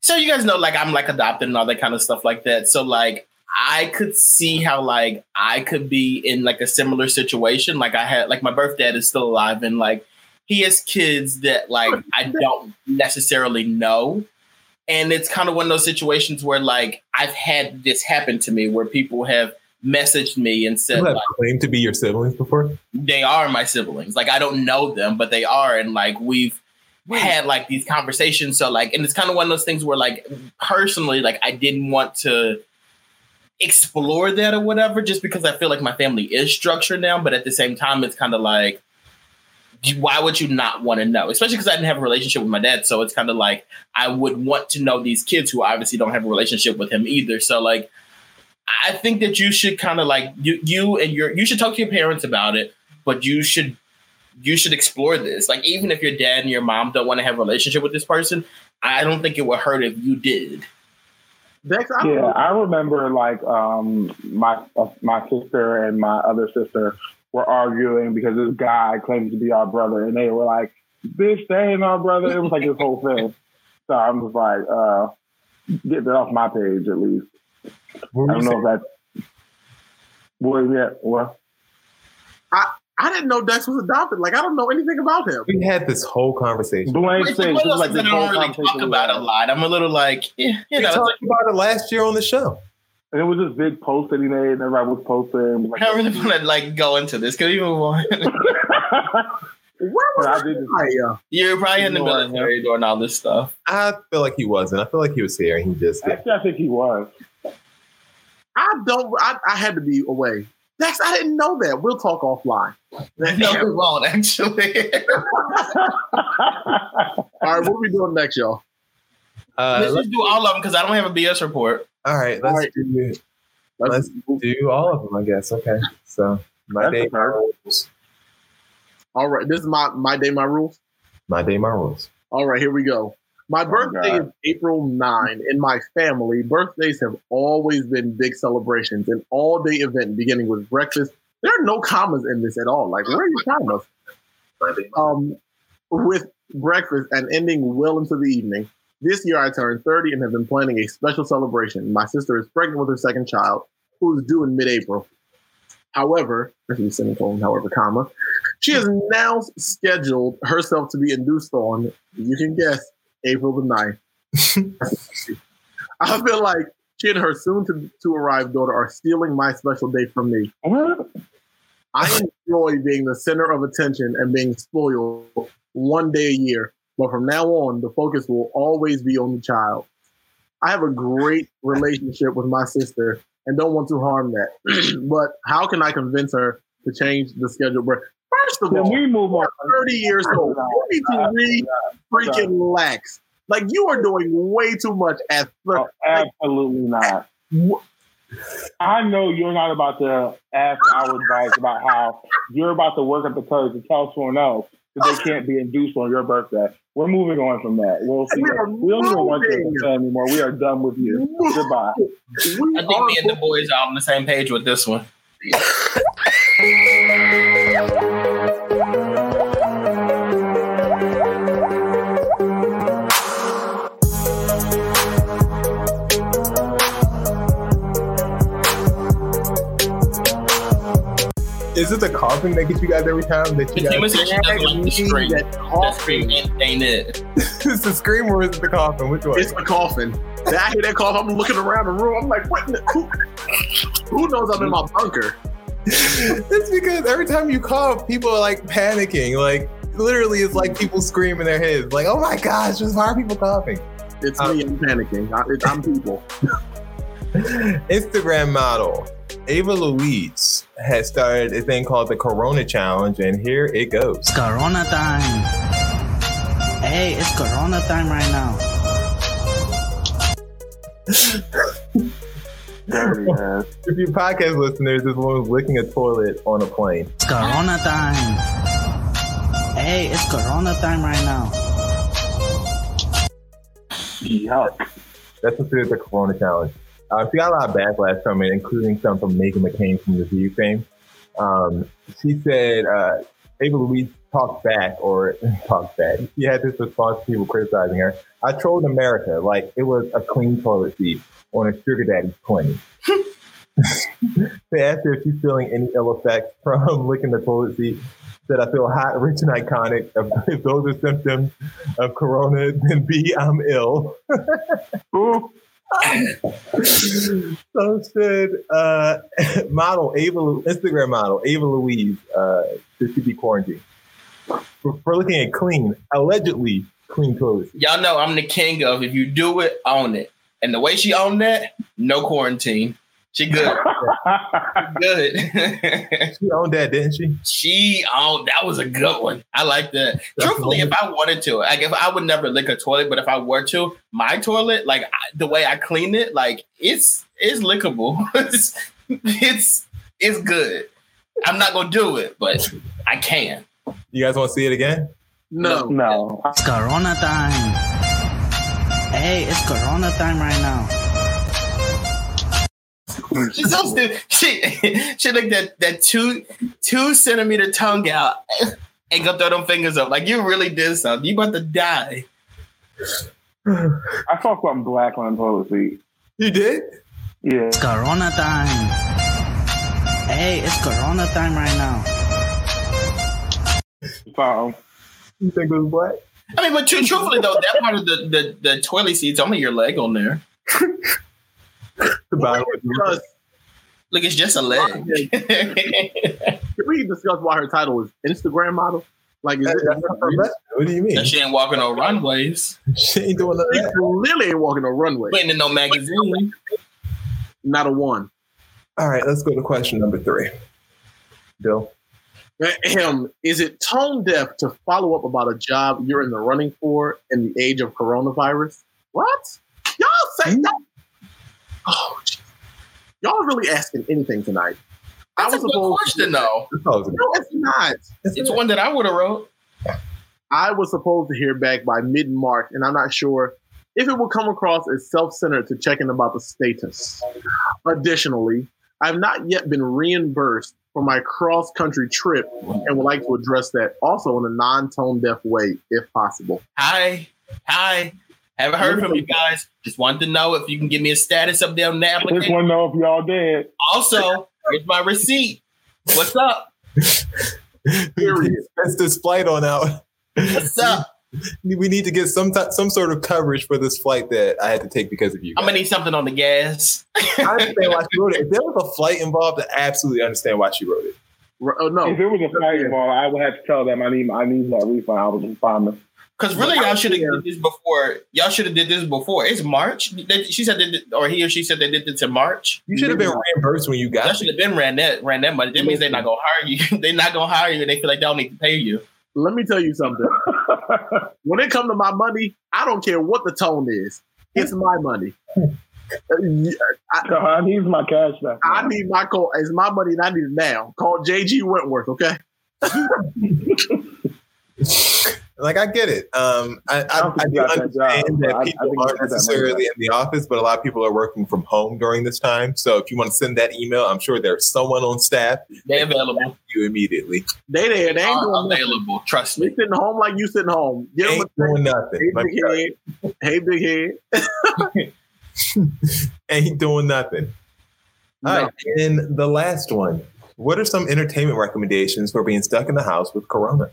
so you guys know, like I'm like adopted and all that kind of stuff like that. So like I could see how like I could be in like a similar situation. Like I had like my birth dad is still alive and like he has kids that like I don't necessarily know. And it's kind of one of those situations where like I've had this happen to me where people have messaged me and said You have like claimed to be your siblings before. they are my siblings. Like I don't know them, but they are, and like we've had like these conversations. So like, and it's kind of one of those things where like personally, like I didn't want to explore that or whatever, just because I feel like my family is structured now. But at the same time, it's kind of like, why would you not want to know? Especially because I didn't have a relationship with my dad, so it's kind of like I would want to know these kids who obviously don't have a relationship with him either. So like. I think that you should kind of like you you and your you should talk to your parents about it, but you should you should explore this. Like even if your dad and your mom don't want to have a relationship with this person, I don't think it would hurt if you did. Dex, I Yeah, I remember like um my uh, my sister and my other sister were arguing because this guy claimed to be our brother, and they were like, "Bitch, they ain't our brother." It was like this whole thing. So I'm just like, uh, get that off my page at least. I don't know if that's what. Yeah, what? I I didn't know Dex was adopted. Like I don't know anything about him. We had this whole conversation. Blank It's thing. one of This is those like this I whole don't really talk conversation we about had. a lot. I'm a little like, yeah, you We know, it's talked like, about it last year on the show. And it was this big post that he made, and everybody was posting. Like, I don't really want to like go into this. Can we move on? Where was I I? did this- You're probably in the Ignoring military doing all this stuff. I feel like he wasn't. I feel like he was here and he just. Actually, I think he was. I don't. I, I had to be away. Dex, I didn't know that. We'll talk offline. No, we won't actually. All right, what are we doing next, y'all? Uh, Let's let's- just do all of them because I don't have a BS report. all right, let's All right. do. Let's do all of them, I guess. Okay, so my That's day, my rules. All right, this is my my day, my rules. My day, my rules. All right, here we go. My birthday God. is April 9. In my family, birthdays have always been big celebrations, an all day event beginning with breakfast. There are no commas in this at all. Like, where are your commas? Um, with breakfast and ending well into the evening. This year I turned 30 and have been planning a special celebration. My sister is pregnant with her second child, who is due in mid April. However, this is a semicolon, however, comma, she has now scheduled herself to be induced on, you can guess, April the 9th. I feel like she and her soon to, to arrive daughter are stealing my special day from me. What? I enjoy being the center of attention and being spoiled one day a year. but from now on, the focus will always be on the child. I have a great relationship with my sister and don't want to harm that. but how can I convince her to change the schedule? Bro, First of all, we move on? 30 years old. You need to re freaking relax. Like you are doing way too much at Oh, absolutely not. I know you're not about to ask our advice about how you're about to work up the courage to tell someone else that they can't be induced on your birthday. We're moving on from that. We'll see. We We don't even want you to say anymore. We are done with you. Goodbye. I think me and the boys are on the same page with this one. Is it the coughing that gets you guys every time that you Kim guys? she doesn't like the scream. That scream ain't, ain't it. it's the scream or is it the coughing? Which one? It's the coughing. I hear that cough. I'm looking around the room. I'm like, what? in the- Who, who knows I'm in my bunker? It's because every time you cough, people are like panicking. Like literally, it's like people scream in their heads, like, "Oh my gosh, why are people coughing?" It's uh, me. I'm panicking. I, it, I'm people. Instagram model Ava Louise has started a thing called the Corona Challenge, and here it goes. Corona time. Hey, it's Corona time right now. If you podcast listeners, this woman's licking a toilet on a plane. It's Corona time. Hey, it's Corona time right now. Yuck. That's considered the Corona Challenge. Uh, she got a lot of backlash from it, including some from Meghan McCain from the View fame. Um, she said uh, Ava Louise talked back or talked back. She had this response to people criticizing her. I trolled America like it was a clean toilet seat on a sugar daddy's plane. they asked her if she's feeling any ill effects from licking the toilet seat. Said I feel hot, rich, and iconic. If those are symptoms of corona, then B, I'm ill. so said uh, model Ava, Instagram model Ava Louise, uh, should she be quarantined for, for looking at clean, allegedly clean clothes. Y'all know I'm the king of if you do it, own it. And the way she owned that, no quarantine. She good. She good. she owned that, didn't she? She owned that was a good one. I like that. Truthfully, if I wanted to, like if I would never lick a toilet, but if I were to, my toilet, like I, the way I clean it, like it's it's lickable. it's it's it's good. I'm not gonna do it, but I can. You guys want to see it again? No. No. It's Corona time. Hey, it's Corona time right now. She's so stupid. She she like that that two two centimeter tongue out and go throw them fingers up. Like you really did something. You about to die. I saw something black on the toilet seat. You did? Yeah. It's Corona time. Hey, it's Corona time right now. So, You think it was black? I mean, but tru- truthfully though, that part of the, the, the toilet seat's only your leg on there. The bottom Look, it's just a leg. Can we discuss why her title is Instagram model? Like, is it, That's not her message. What do you mean? And she ain't walking on runways. She ain't doing none of she that. clearly ain't walking on runway. Putting in no magazine. Not a one. All right, let's go to question number three. Bill. Ahem, is it tone deaf to follow up about a job you're in the running for in the age of coronavirus? What? Y'all say Hmm? that? Oh, geez. y'all really asking anything tonight? That's a good supposed question, though. No, it's not. It's one that I would have wrote. I was supposed to hear back by mid March, and I'm not sure if it will come across as self centered to check in about the status. Additionally, I've not yet been reimbursed for my cross country trip and would like to address that also in a non tone deaf way, if possible. Hi. Hi. Haven't heard from you guys. Just wanted to know if you can give me a status update on the application. just want to know if y'all did. Also, here's my receipt. What's up? Period. That's this flight on out. What's up? We need to get some t- some sort of coverage for this flight that I had to take because of you. I'm gonna need something on the gas. I understand why she wrote it. If there was a flight involved, I absolutely understand why she wrote it. Oh, no. If it was a flight involved, I would have to tell them I need I need that refund. I was responding. Because really, y'all should have did this before. Y'all should have did this before. It's March. They- She said, they did, or he or she said they did this in March. You should have been reimbursed when you got That should have been ran that ran that money. That means they're not gonna hire you. they're not gonna hire you. and They feel like they don't need to pay you. Let me tell you something. when it comes to my money, I don't care what the tone is. It's my money. I, I need my cash back. I need my call. It's my money, and I need it now. Call JG Wentworth, okay? Like I get it. Um, I, I, don't I do you got that understand job, that but I- I people aren't got that money necessarily in the office, but a lot of people are working from home during this time. So if you want to send that email, I'm sure there's someone on staff They available. you immediately. They there. They ain't Are doing nothing. available. Trust They me. sitting home like you sitting home. Get them Ain't doing nothing. Hey, Let me tell you. big head. Hey, big head. Ain't doing nothing. All right, and the last one. What are some entertainment recommendations for being stuck in the house with Corona?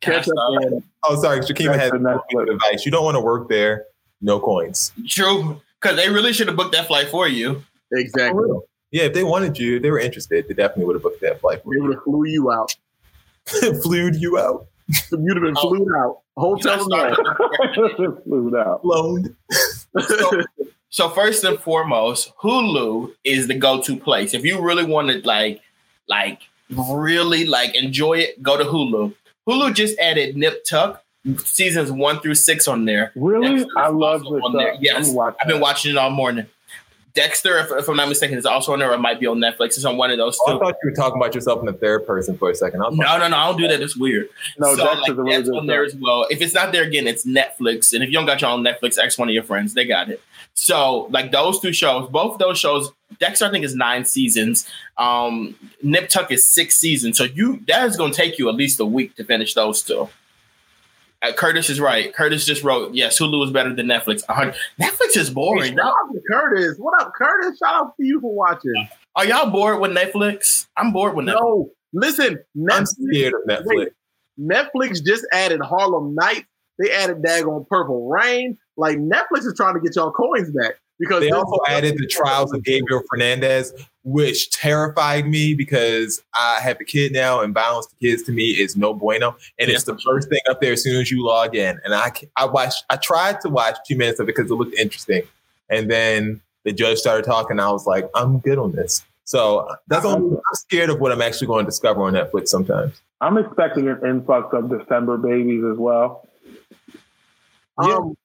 Catch up Oh, sorry, Shakima has That's the next advice. You don't want to work there. No coins. True. Because they really should have booked that flight for you. exactly. Yeah, if they wanted you, they were interested, they definitely would have booked that flight for They would have flew you out. Flued you out. You'd have been Oh. flew out. Hotel You room. started- Flew out. Loaned. so, so first and foremost, Hulu is the go-to place. If you really want to like, like really like enjoy it, go to Hulu. Hulu just added Nip Tuck seasons one through six on there. Really? I love also this. on there. stuff. Yes, I've been watching it all morning. Dexter, if, if I'm not mistaken, is also on there. Or it might be on Netflix. It's on one of those Oh, I thought you were talking about yourself in the third person for a second. I was like, No, no, no. I don't do that. It's weird. No, so, Dexter's like, a really that's good on there as well. If it's not there again, it's Netflix. And if you don't got your own Netflix, ask one of your friends. They got it. So, like those two shows, both those shows, Dexter I think is nine seasons. Um, Nip Tuck is six seasons. So you that is going to take you at least a week to finish those two. Uh, Curtis is right. Curtis just wrote, yes, Hulu is better than Netflix. Hundred- Netflix is boring. Shout out to Curtis. What up, Curtis? Shout out to you for watching. Are y'all bored with Netflix? I'm bored with Netflix. No, listen. I'm scared of Netflix. wait, Netflix just added Harlem Nights. They added Daggone Purple Rain. Like Netflix is trying to get y'all coins back because They also added the trials of Gabriel Fernandez, which terrified me because I have a kid now, and violence to kids to me is no bueno. And it's the first thing up there as soon as you log in. And I, I watched, I tried to watch two minutes of it because it looked interesting, and then the judge started talking. I was like, I'm good on this. So that's all. I'm scared of what I'm actually going to discover on Netflix sometimes. I'm expecting an influx of December babies as well. um, well,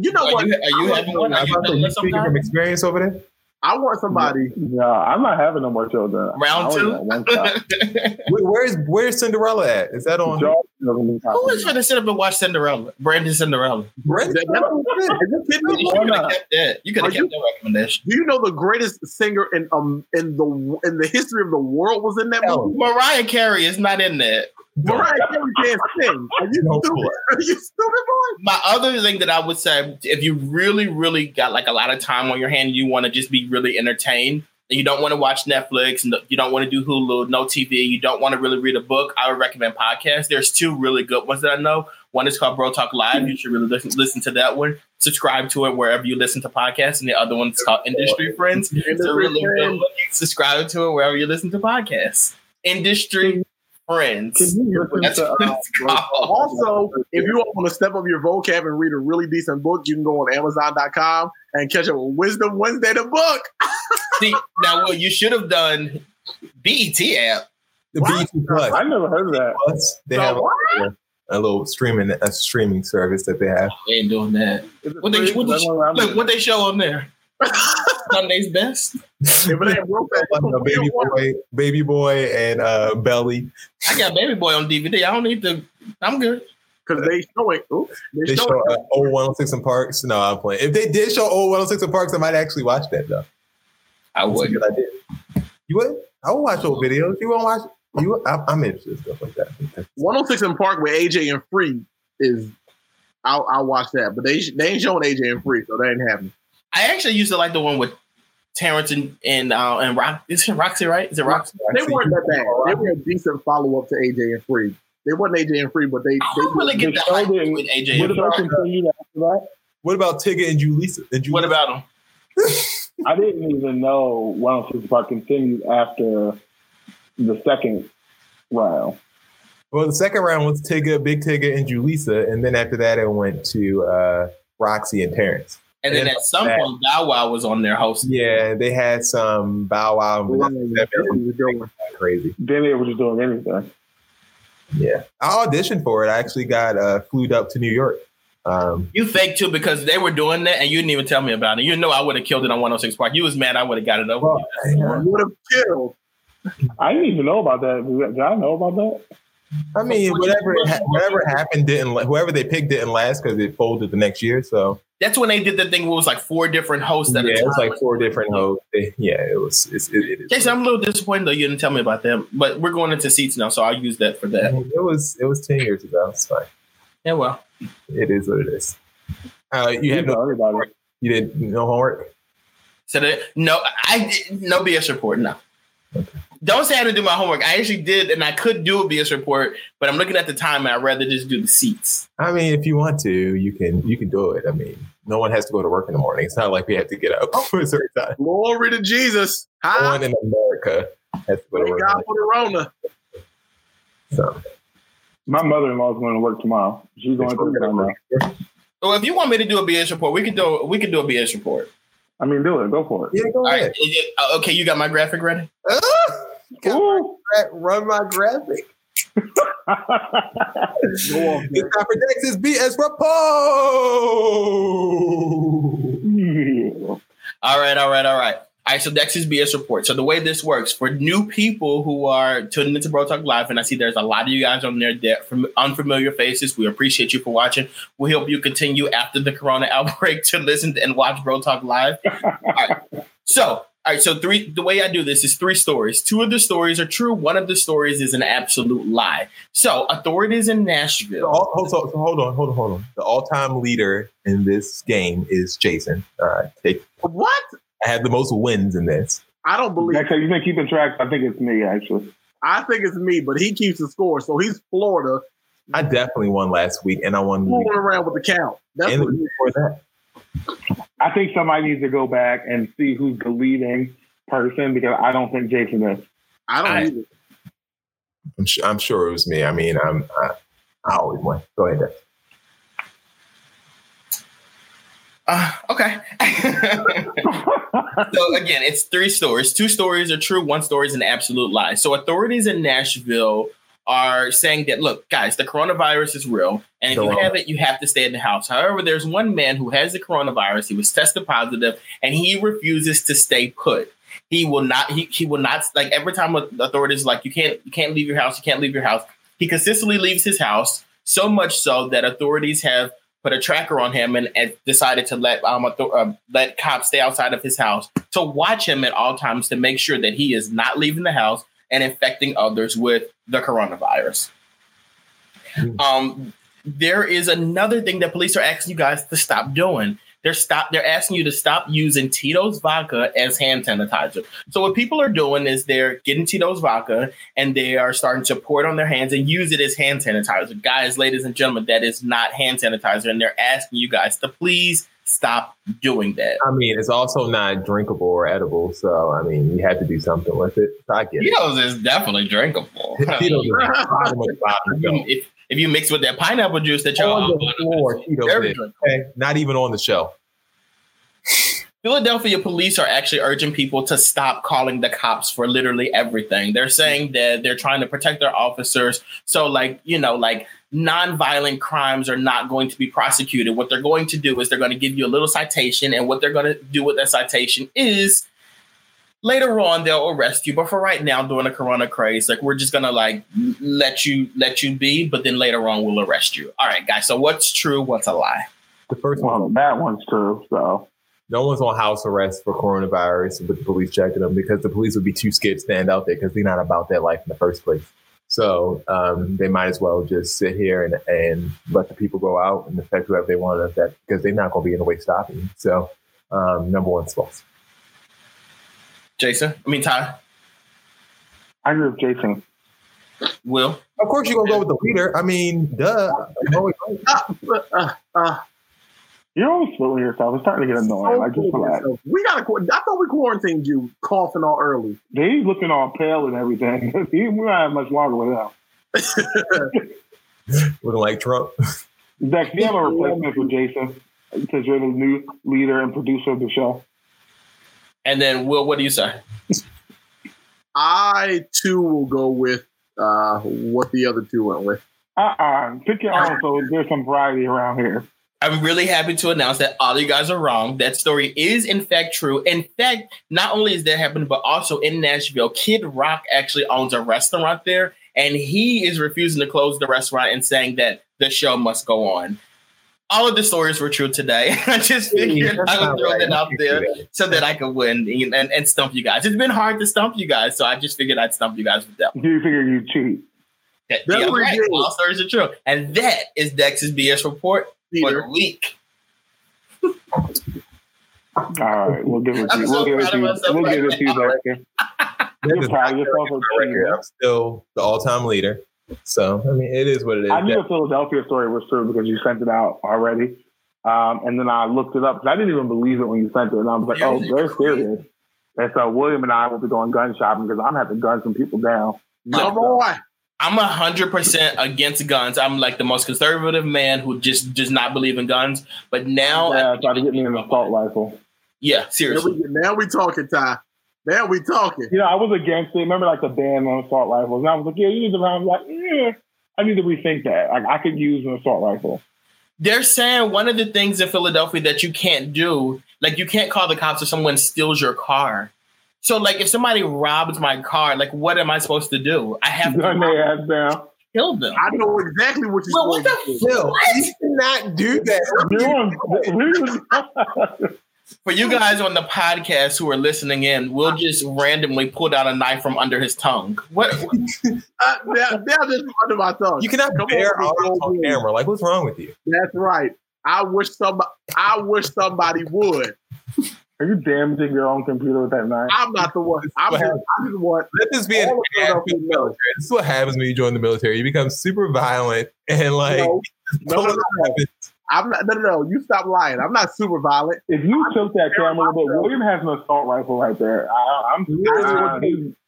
you know Are what? you, are you having one? Are I'm you about to having be one speaking sometime? from experience over there. I want somebody. No, I'm not having no more children. Round two? want One child. Where- Where's Where's Cinderella at? Is that on? Joe doesn't Who is going to sit up and watch Cinderella? Brandon Cinderella. Brandon? That- that- you kidding me? You could have kept that. You could have kept that recommendation. Do you know the greatest singer in um in the in the history of the world was in that movie? Mariah Carey is not in that. Mariah Carey can't sing. Are you No stupid? Are you stupid, boy? My other thing that I would say, if you really, really got like a lot of time on your hand, you want to just be really entertained, and you don't want to watch Netflix, and you don't want to do Hulu, no TV, you don't want to really read a book, I would recommend podcasts. There's two really good ones that I know. One is called Bro Talk Live. You should really listen, listen to that one. Subscribe to it wherever you listen to podcasts, and the other one's called Industry Friends. Really good one. Subscribe to it wherever you listen to podcasts. Industry Friends. Can you listen That's to, uh. Also, if you want to step up your vocab and read a really decent book, you can go on Amazon.com and catch up with Wisdom Wednesday, the book. See, now what you should have done, BET app. The BET Plus. I never heard of that. Plus, they So have what? a, a little streaming a streaming service that they have. They ain't doing that. What they, what, they, That's what I'm look, doing. what they show on there? Sunday's best. If it ain't broke, Like, uh, baby boy, baby boy, and uh, Belly. I got Baby Boy on DVD. I don't need to. I'm good. because they show it. Ooh, they, They show, show it. uh, old 106 and Parks. No, I'm playing. If they did show old 106 and Parks, I might actually watch that though. I That's a would. good idea. You would? I would watch old videos. You won't watch? You? would? I'm, I'm interested in stuff like that. 106 in Park with AJ and Free is. I'll, I'll watch that, but they they ain't showing AJ and Free, so they ain't happening. I actually used to like the one with Terrence and and, uh, and Rock. Is it Rocsi right? Is it Rocsi? They weren't that bad. They were a decent follow up to AJ and Free. They weren't AJ and Free, but they. I they don't really get The the hype with AJ. Would and it Rock. continue after that? What about Tigger and Julissa? And Julissa? What about them? I didn't even know 106 Park continued after the second round. Well, the second round was Tigger, Big Tigger, and Julissa, and then after that, it went to uh, Rocsi and Terrence. And then at some point, Bow Wow was on there hosting. Yeah, they had some Bow Wow. and Vanessa Stephen. Crazy. Then they were just doing anything. Yeah, I auditioned for it. I actually got uh, flued up to New York. Um, You fake too because they were doing that and you didn't even tell me about it. You know I would have killed it on 106 Park. You was mad I would have got it over. with. Would have killed. I didn't even know about that. Did y'all know about that? I mean, whatever whatever happened didn't whoever they picked didn't last because it folded the next year. So That's when they did the thing where it was like four different hosts at yeah, a time. it's like four different hosts. Yeah, it was. It's, it, it, is. Jason, I'm a little disappointed though you didn't tell me about them. But we're going into seats now, so I'll use that for that. It was it was ten years ago. It's fine. Yeah, well, It is what it is. Uh, you had no homework. You did no homework. So that no, I no BS report. No. Don't say I didn't do my homework. I actually did, and I could do a BS report, but I'm looking at the time, and I'd rather just do the seats. I mean, if you want to, you can you can do it. I mean, no one has to go to work in the morning. It's not like we have to get up for a certain time. Glory to Jesus. No one in America has to go to work. God for the Rona. So My mother-in-law is going to work tomorrow. She's going to work now. Well, if you want me to do a BS report, we can do we can do a BS report. I mean, do it. Go for it. Yeah, go All right. uh, Okay, you got my graphic ready. Run my graphic. it's time for Dex's BS report. All right, all right, all right. All right, so next is BS report. So the way this works for new people who are tuning into Bro Talk Live, and I see there's a lot of you guys on there that from unfamiliar faces. We appreciate you for watching. We hope you continue after the Corona outbreak to listen and watch Bro Talk Live. all right. So, all right. So three. The way I do this is three stories. Two of the stories are true. One of the stories is an absolute lie. So authorities in Nashville. Hold, hold, so, so hold on, hold on, hold on. The all-time leader in this game is Jason. All right, take. What? I have the most wins in this. I don't believe. Actually, you've been keeping track. I think it's me, actually. I think it's me, but he keeps the score, so he's Florida I definitely won last week, and I won. the week fooling around with the count. That's and the what week before that. I think somebody needs to go back and see who's the leading person because I don't think Jason is. I don't I- either. I'm, su- I'm sure it was me. I mean, I'm. I, I always win. Go ahead. Dave. Uh, okay. so again, it's three stories. Two stories are true. One story is an absolute lie. So authorities in Nashville are saying that look, guys, the coronavirus is real, and if you have it, you have to stay in the house. However, there's one man who has the coronavirus. He was tested positive, and he refuses to stay put. He will not. He, he will not. Like every time authorities like you can't you can't leave your house. You can't leave your house. He consistently leaves his house. So much so that authorities have put a tracker on him and, and decided to let um author- uh, let cops stay outside of his house to watch him at all times to make sure that he is not leaving the house and infecting others with the coronavirus. Um, there is another thing that police are asking you guys to stop doing. They're stop. They're asking you to stop using Tito's vodka as hand sanitizer. So what people are doing is they're getting Tito's vodka and they are starting to pour it on their hands and use it as hand sanitizer. Guys, ladies and gentlemen, that is not hand sanitizer, and they're asking you guys to please stop doing that. I mean, it's also not drinkable or edible, so I mean, you have to do something with it. So I get it. Tito's is definitely drinkable. Tito's is bottom of the if, if you mix with that pineapple juice that y'all on the floor, Tito's okay? Not even on the shelf. Philadelphia police are actually urging people to stop calling the cops for literally everything. They're saying that they're trying to protect their officers. So, like, you know, like nonviolent crimes are not going to be prosecuted. What they're going to do is they're going to give you a little citation, and what they're going to do with that citation is later on they'll arrest you. But for right now, during the corona craze, like we're just gonna like let you let you be, but then later on we'll arrest you. All right, guys. So what's true? What's a lie? The first Well, one, that one's true. So no one's on house arrest for coronavirus with the police checking them because the police would be too scared to stand out there because they're not about that life in the first place. So um, they might as well just sit here and, and let the people go out and affect whoever they want to affect because they're not going to be in the way stopping. So um, number one false. Jason, I mean Ty, I agree with Jason. Will. Of course, you're gonna go with the leader. I mean, duh. I'm always right. Uh, uh, You're always spilling yourself. It's starting to get annoying. I just relax. we got to. I thought we quarantined you coughing all early. He's looking all pale and everything. we don't have much longer with him. Looking like Trump. Dex, do you have a replacement for Jason? Because you're the new leader and producer of the show. And then, Will, what do you say? I too will go with uh, what the other two went with. Uh-uh. Pick your own so there's some variety around here. I'm really happy to announce that all you guys are wrong. That story is in fact true. In fact, not only is that happening, but also in Nashville, Kid Rock actually owns a restaurant there, and he is refusing to close the restaurant and saying that the show must go on. All of the stories were true today. I just figured that's I would throw right. that out there so that I could win and, and, and stump you guys. It's been hard to stump you guys, so I just figured I'd stump you guys with that. You figure you cheat. That, That's yeah, right. All stories are true. And that is Dex's BS report for the week. All right, we'll give it to you. so We'll give it to you. We'll right give it to you, now. Dexter. You're proud of yourself for cheating. I'm still the all-time leader. So I mean, it is what it is. I knew the Philadelphia story was true because you sent it out already. Um, and then I looked it up because I didn't even believe it when you sent it. And I was like, oh, they're serious. And so William and I will be going gun shopping because I'm having to gun some people down. Come on. I'm a hundred percent against guns. I'm like the most conservative man who just does not believe in guns. But now, Yeah, try to get me an assault rifle. yeah, Now seriously. we, now we talking, Ty. Now we talking. You know, I was against it. Remember, like the ban on assault rifles, and I was like, yeah, you use it. I was like, yeah, I need to rethink that. Like, I could use an assault rifle. They're saying one of the things in Philadelphia that you can't do, like you can't call the cops if someone steals your car. So, like, if somebody robs my car, like, what am I supposed to do? I have to Gun their ass down. kill them. I know exactly what you're Well, what supposed the to do. Phil, you cannot do that. For you guys on the podcast who are listening in, we'll just randomly pull out a knife from under his tongue. What? Uh, now, now this is under my tongue. You cannot Come bear on, arms Big on Old camera. Like, what's wrong with you? That's right. I wish somebody. I wish somebody would. Are you damaging your own computer with that knife? I'm not the one. I'm, What just. I'm the one. Let this be an All of ad for the military. This is what happens when you join the military. You become super violent and like No, no, no, no, no. I'm not. No, no, no. You stop lying. I'm not super violent. If you tilt that camera a little bit, William has an assault rifle right there. I, I'm Uh,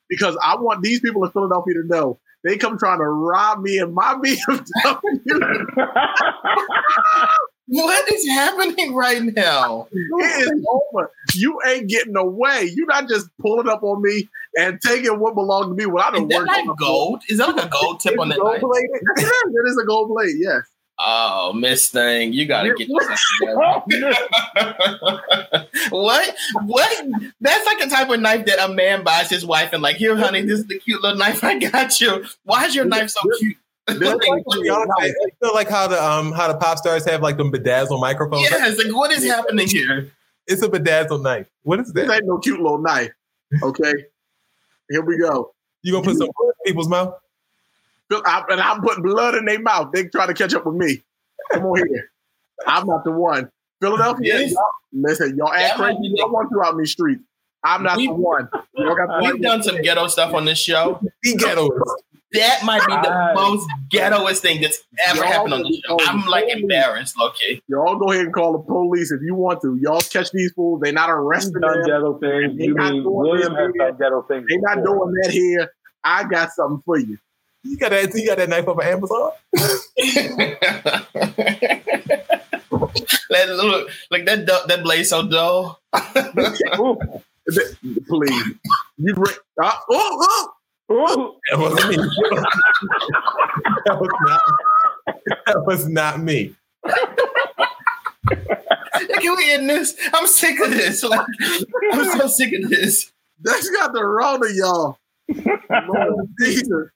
because I want these people in Philadelphia to know they come trying to rob me and my BMW. What is happening right now? it is over. You ain't getting away. You're not just pulling up on me and taking what belonged to me. When I Is don't that work knife gold? Is that like a gold tip on that gold knife? blade. it is a gold blade. Yes. Oh, Miss Thing, you gotta get what? What? That's like the type of knife that a man buys his wife and like, here, honey, this is the cute little knife I got you. Why is your knife so cute? This is like, y'all feel like how the um how the pop stars have like them bedazzled microphones. yes, like what is happening here? It's a bedazzled knife. What is This that? ain't no cute little knife. Okay. Here we go. You gonna put some blood in people's mouth? I, and I'm putting blood in their mouth. They try to catch up with me. Come on here. I'm not the one. Philadelphia, Yes. y'all, listen, y'all act crazy. be Y'all want to out in these streets. I'm not We- the one. Y'all got the We've done some ghetto stuff on this show. Be ghettoist. That might be the Nice. most ghettoest thing that's ever happened on the show. I'm like embarrassed, okay. Y'all go ahead and call the police if you want to. Y'all catch these fools. They not arresting done them. ghetto things. They You mean William has done ghetto things? They not before. doing that here. I got something for you. You got that? You got that knife off of Amazon? That look like that du- that blade so dull. Please. You bring, uh, oh, oh. That wasn't me. that was not. That was not me. Can we end this? I'm sick of this. Like, I'm so sick of this. That's got the wrong of y'all. Lord Jesus.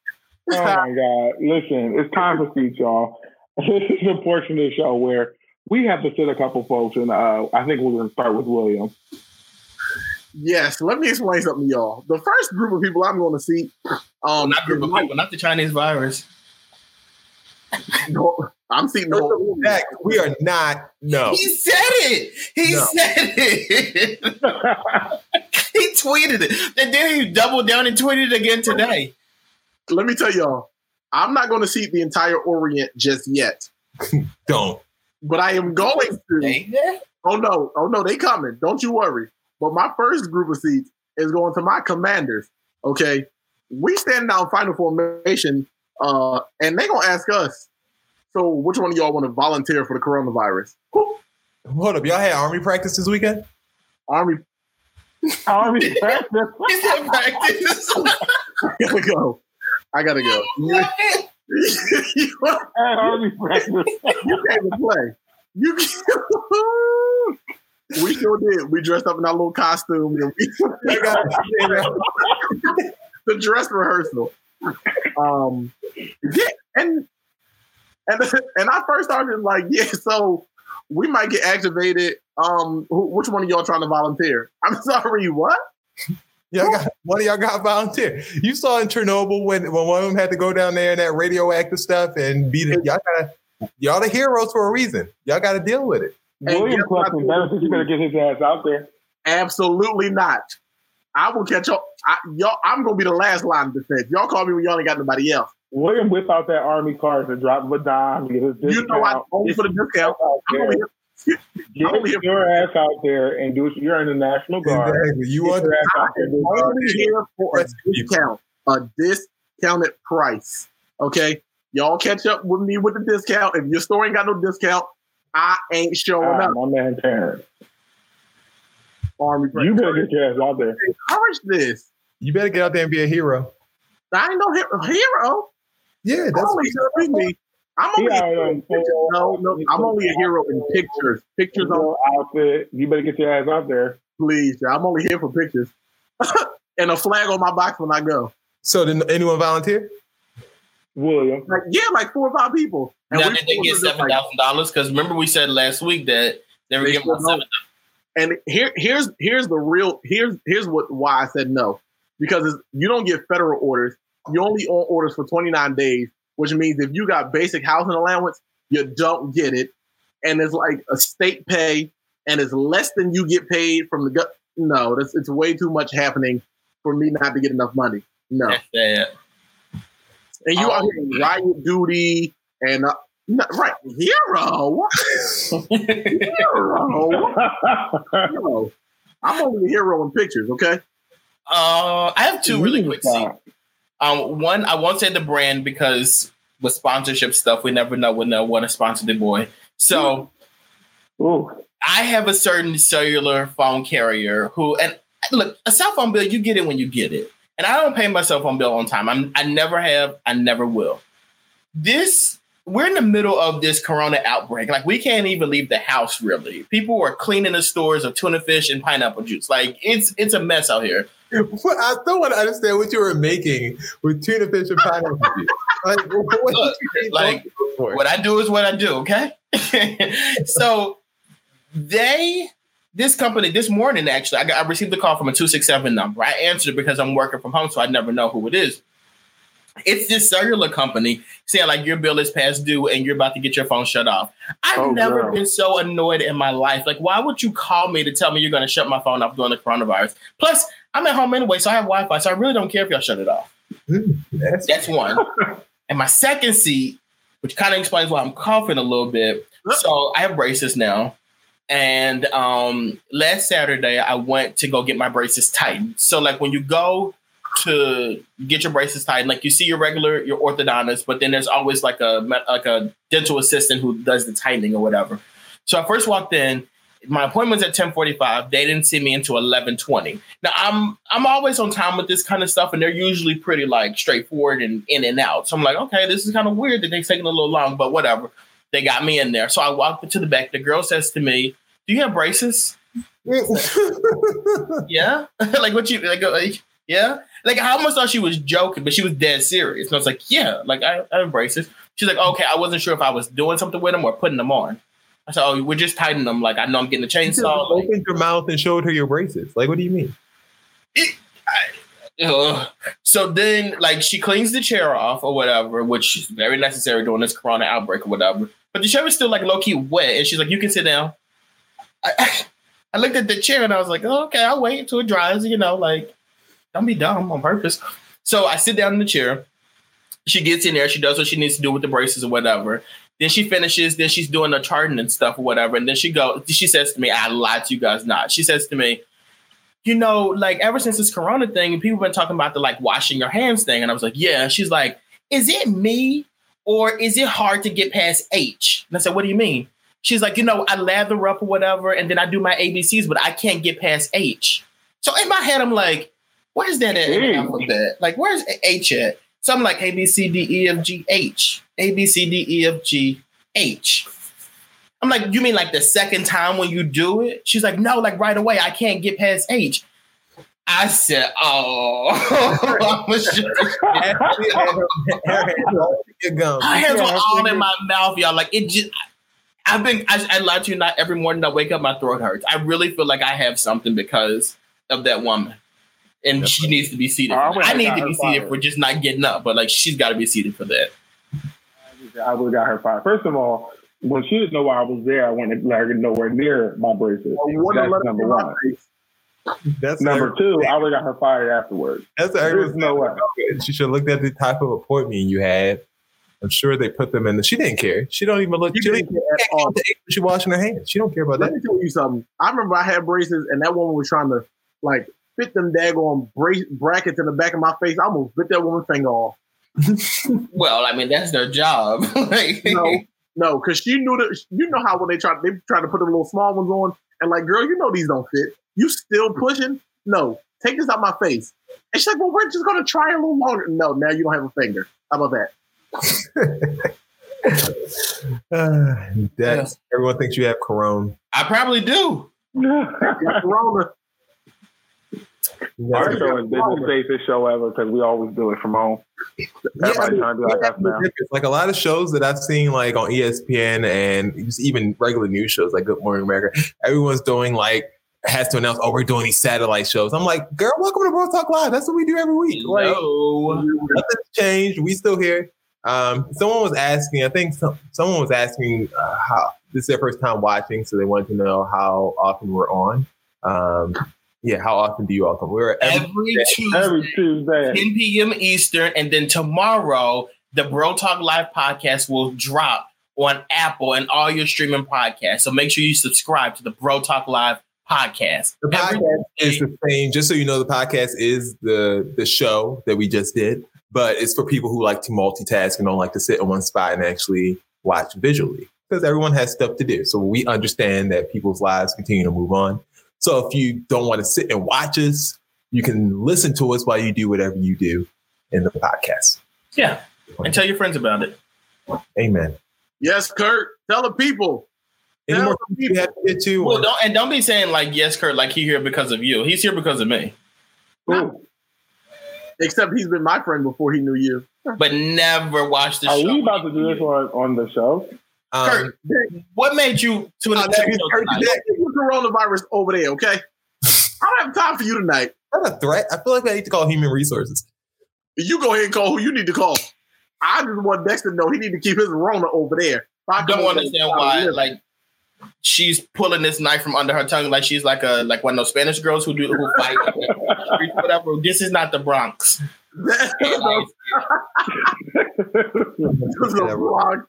Oh my God. Listen, it's time for speech, y'all. This is a portion of the show where we have to sit a couple folks, and uh, I think we're going to start with William. Yes, let me explain something to y'all. The first group of people I'm going to see, um, Not group of people, not the Chinese virus. no, I'm seeing the whole. We are not. No. He said it. He No. said it. he tweeted it, and then he doubled down and tweeted it again today. Let me tell y'all, I'm not going to see the entire Orient just yet, Don't. but I am going to. Oh no, oh no, they coming. Don't you worry. But my first group of seats is going to my commanders. Okay, we standing out in final formation Uh, and they gonna ask us. So, which one of y'all want to volunteer for the coronavirus? Hold up, y'all had army practice this weekend? Army, army practice. He said practice. I gotta go. I gotta go. you, army practice. you came to play. You we sure did. We dressed up in our little costumes and we got the dress rehearsal. Um, yeah, and and and I first started like, yeah, so we might get activated. Um, who, which one of y'all trying to volunteer? I'm sorry, what? Y'all got one of y'all got volunteer. You saw in Chernobyl when, when one of them had to go down there and that radioactive stuff and beat it. Y'all gotta y'all the heroes for a reason. Y'all gotta deal with it. William Clutton better you better get his ass out there. Absolutely not. I will catch up. I, y'all, I'm gonna be the last line of defense. Y'all call me when y'all ain't got nobody else. William whip out that army card and drop a dime. Get his. You know I only for the discount. I'm only here. Get I'm here your ass out there and do. it. You're in the National Guard. Exactly. You Get want your ass out there and do I'm only here for a discount, a discounted price. Okay, y'all catch up with me with the discount. If your store ain't got no discount, I ain't showing Ah, up. my man Terrence. Army, You better get your ass out there. encourage this. You better get out there and be a hero. I ain't no he- hero. Yeah, I'm that's only, excuse me, I'm He only a hero in pictures. No, no, I'm only a hero in pictures. Pictures on Your outfit. You better get your ass out there. please. I'm only here for pictures. and a flag on my box when I go. So did anyone volunteer? William. Like, yeah, like four or five people. And Now did they get was just seven like- thousand dollars? Because remember we said last week that they were They giving out seven. And here, here's here's the real here's here's what why I said no because it's, you don't get federal orders. You only on orders for 29 days, which means if you got basic housing allowance, you don't get it, and it's like a state pay, and it's less than you get paid from the gut. No, that's it's way too much happening for me not to get enough money. No, That's sad. And you Oh. out here on riot duty and uh, no, right hero, hero, hero. I'm only a hero in pictures. Okay. Uh, I have two really quick scenes. Um, one I won't say the brand because with sponsorship stuff, we never know when they'll want to sponsor the boy. So Ooh. I have a certain cellular phone carrier who, and look, a cell phone bill, you get it when you get it. And I don't pay my cell phone bill on time. I'm, I never have, I never will. This, we're in the middle of this corona outbreak. Like, we can't even leave the house really. People are cleaning the stores of tuna fish and pineapple juice. Like, it's it's a mess out here. What- I still want to understand what you were making with tuna fish and pineapple juice. Like, what Look, like, what I do is what I do, okay? so they this company this morning actually I, got, I received a call from a 267 number. I answered it because I'm working from home, so I never know who it is. It's this cellular company saying like your bill is past due and you're about to get your phone shut off. I've Oh, never girl. been so annoyed in my life. Like, why would you call me to tell me you're going to shut my phone off during the coronavirus? Plus, I'm at home anyway, so I have Wi-Fi, so I really don't care if y'all shut it off. That's, That's one. and my second seat, which kind of explains why I'm coughing a little bit. So I have braces now. And um, last Saturday, I went to go get my braces tightened. So, like, when you go to get your braces tightened, like you see your regular your orthodontist, but then there's always like a like a dental assistant who does the tightening or whatever. So I first walked in. My appointment was at ten forty five. They didn't see me until eleven twenty. Now I'm I'm always on time with this kind of stuff, and they're usually pretty like straightforward and in and out. So I'm like, okay, this is kind of weird that they're taking a little long, but whatever. They got me in there. So I walked into the back. The girl says to me, "Do you have braces?" yeah, like what you like? uh, yeah, like I almost thought she was joking, but she was dead serious. And I was like, yeah, like I, I have braces. She's like, okay, I wasn't sure if I was doing something with them or putting them on. I said, oh, we're just tightening them. Like I know I'm getting a you chainsaw. Like, opened your mouth and showed her your braces. Like, what do you mean? Ugh. So then, like, she cleans the chair off or whatever, which is very necessary during this corona outbreak or whatever. But the chair was still like low key wet, and she's like, "You can sit down." I, I looked at the chair and I was like, oh, "Okay, I'll wait until it dries." You know, like, don't be dumb on purpose. So I sit down in the chair. She gets in there. She does what she needs to do with the braces or whatever. Then she finishes. Then she's doing the charting and stuff or whatever. And then she goes. She says to me, "I lied to you guys not." She says to me, you know, like ever since this corona thing, people been talking about the like washing your hands thing. And I was like, yeah. She's like, is it me or is it hard to get past H? And I said, what do you mean? She's like, you know, I lather up or whatever, and then I do my ABCs, but I can't get past H. So in my head, I'm like, where's that at mm. alphabet? Like, where's H at? So I'm like, A, B, C, D, E, F, G, H. A, B, C, D, E, F, G, H. I'm like, you mean like the second time when you do it? She's like, no, like right away. I can't get past H. I said, oh. I was just- Her hands were all in my mouth, y'all. Like it just. I've been. I, I lie to you not. Every morning I wake up, my throat hurts. I really feel like I have something because of that woman, and she needs to be seated. I for would that. I need to her be seated fired. for just not getting up, but like she's got to be seated for that. I would have got her fired. First of all, when she didn't know why I was there, I wouldn't let her nowhere near my braces. wouldn't That's let her number see my one. That's Number two, I would have got her fired afterwards. That's what There's no way. She should have looked at the type of appointment you had. I'm sure they put them in the. She didn't care. She don't even look. She, didn't care at all. She washing her hands. She don't care about Let that. Let me tell you something. I remember I had braces, and that woman was trying to like fit them daggone brace brackets in the back of my face. I almost bit that woman's finger off. Well, I mean that's their job. No, no, because she knew that. You know how when they try, they try to put the little small ones on, and like, girl, you know these don't fit. You still pushing? No, take this out my face. And she's like, well, we're just gonna try a little longer. No, now you don't have a finger. How about that? Uh, that's everyone thinks you have corona. I probably do. Corona. Our show is business safest show ever because we always do it from home. Everybody's trying to do like us now. Like a lot of shows that I've seen, like on ESPN and just even regular news shows, like Good Morning America. Everyone's doing like has to announce, oh, we're doing these satellite shows. I'm like, girl, welcome to Bro Talk Live. That's what we do every week. Like, No. nothing's changed. We still here. Um, someone was asking, I think some, someone was asking uh, how this is their first time watching, so they wanted to know how often we're on. Um, yeah, how often do you all come? We're every, Every Tuesday, Every Tuesday. 10 p.m. Eastern, and then tomorrow the Bro Talk Live podcast will drop on Apple and all your streaming podcasts. So make sure you subscribe to the Bro Talk Live podcast. The Every podcast is the same. Just so you know, the podcast is the the show that we just did, but it's for people who like to multitask and don't like to sit in one spot and actually watch visually because everyone has stuff to do. So we understand that people's lives continue to move on. So if you don't want to sit and watch us, you can listen to us while you do whatever you do in the podcast. Yeah. And tell your friends about it. Amen. Yes, Kurt. Tell the people. Any Tell more the you have to get to? Well, don't and don't be saying like yes, Kurt, like he here because of you. He's here because of me. Except he's been my friend before he knew you. But never watched the Are show. we about to do this on, on the show? um, Kurt, what made you tune into the Kurt, show tonight? you coronavirus over there, okay? I don't have time for you tonight. is that a threat? I feel like I need to call human resources. You go ahead and call who you need to call. I just want Dexter to know he need to keep his Rona over there. I don't understand why like she's pulling this knife from under her tongue like she's like a like one of those Spanish girls who do who fight whatever. This is not the Bronx.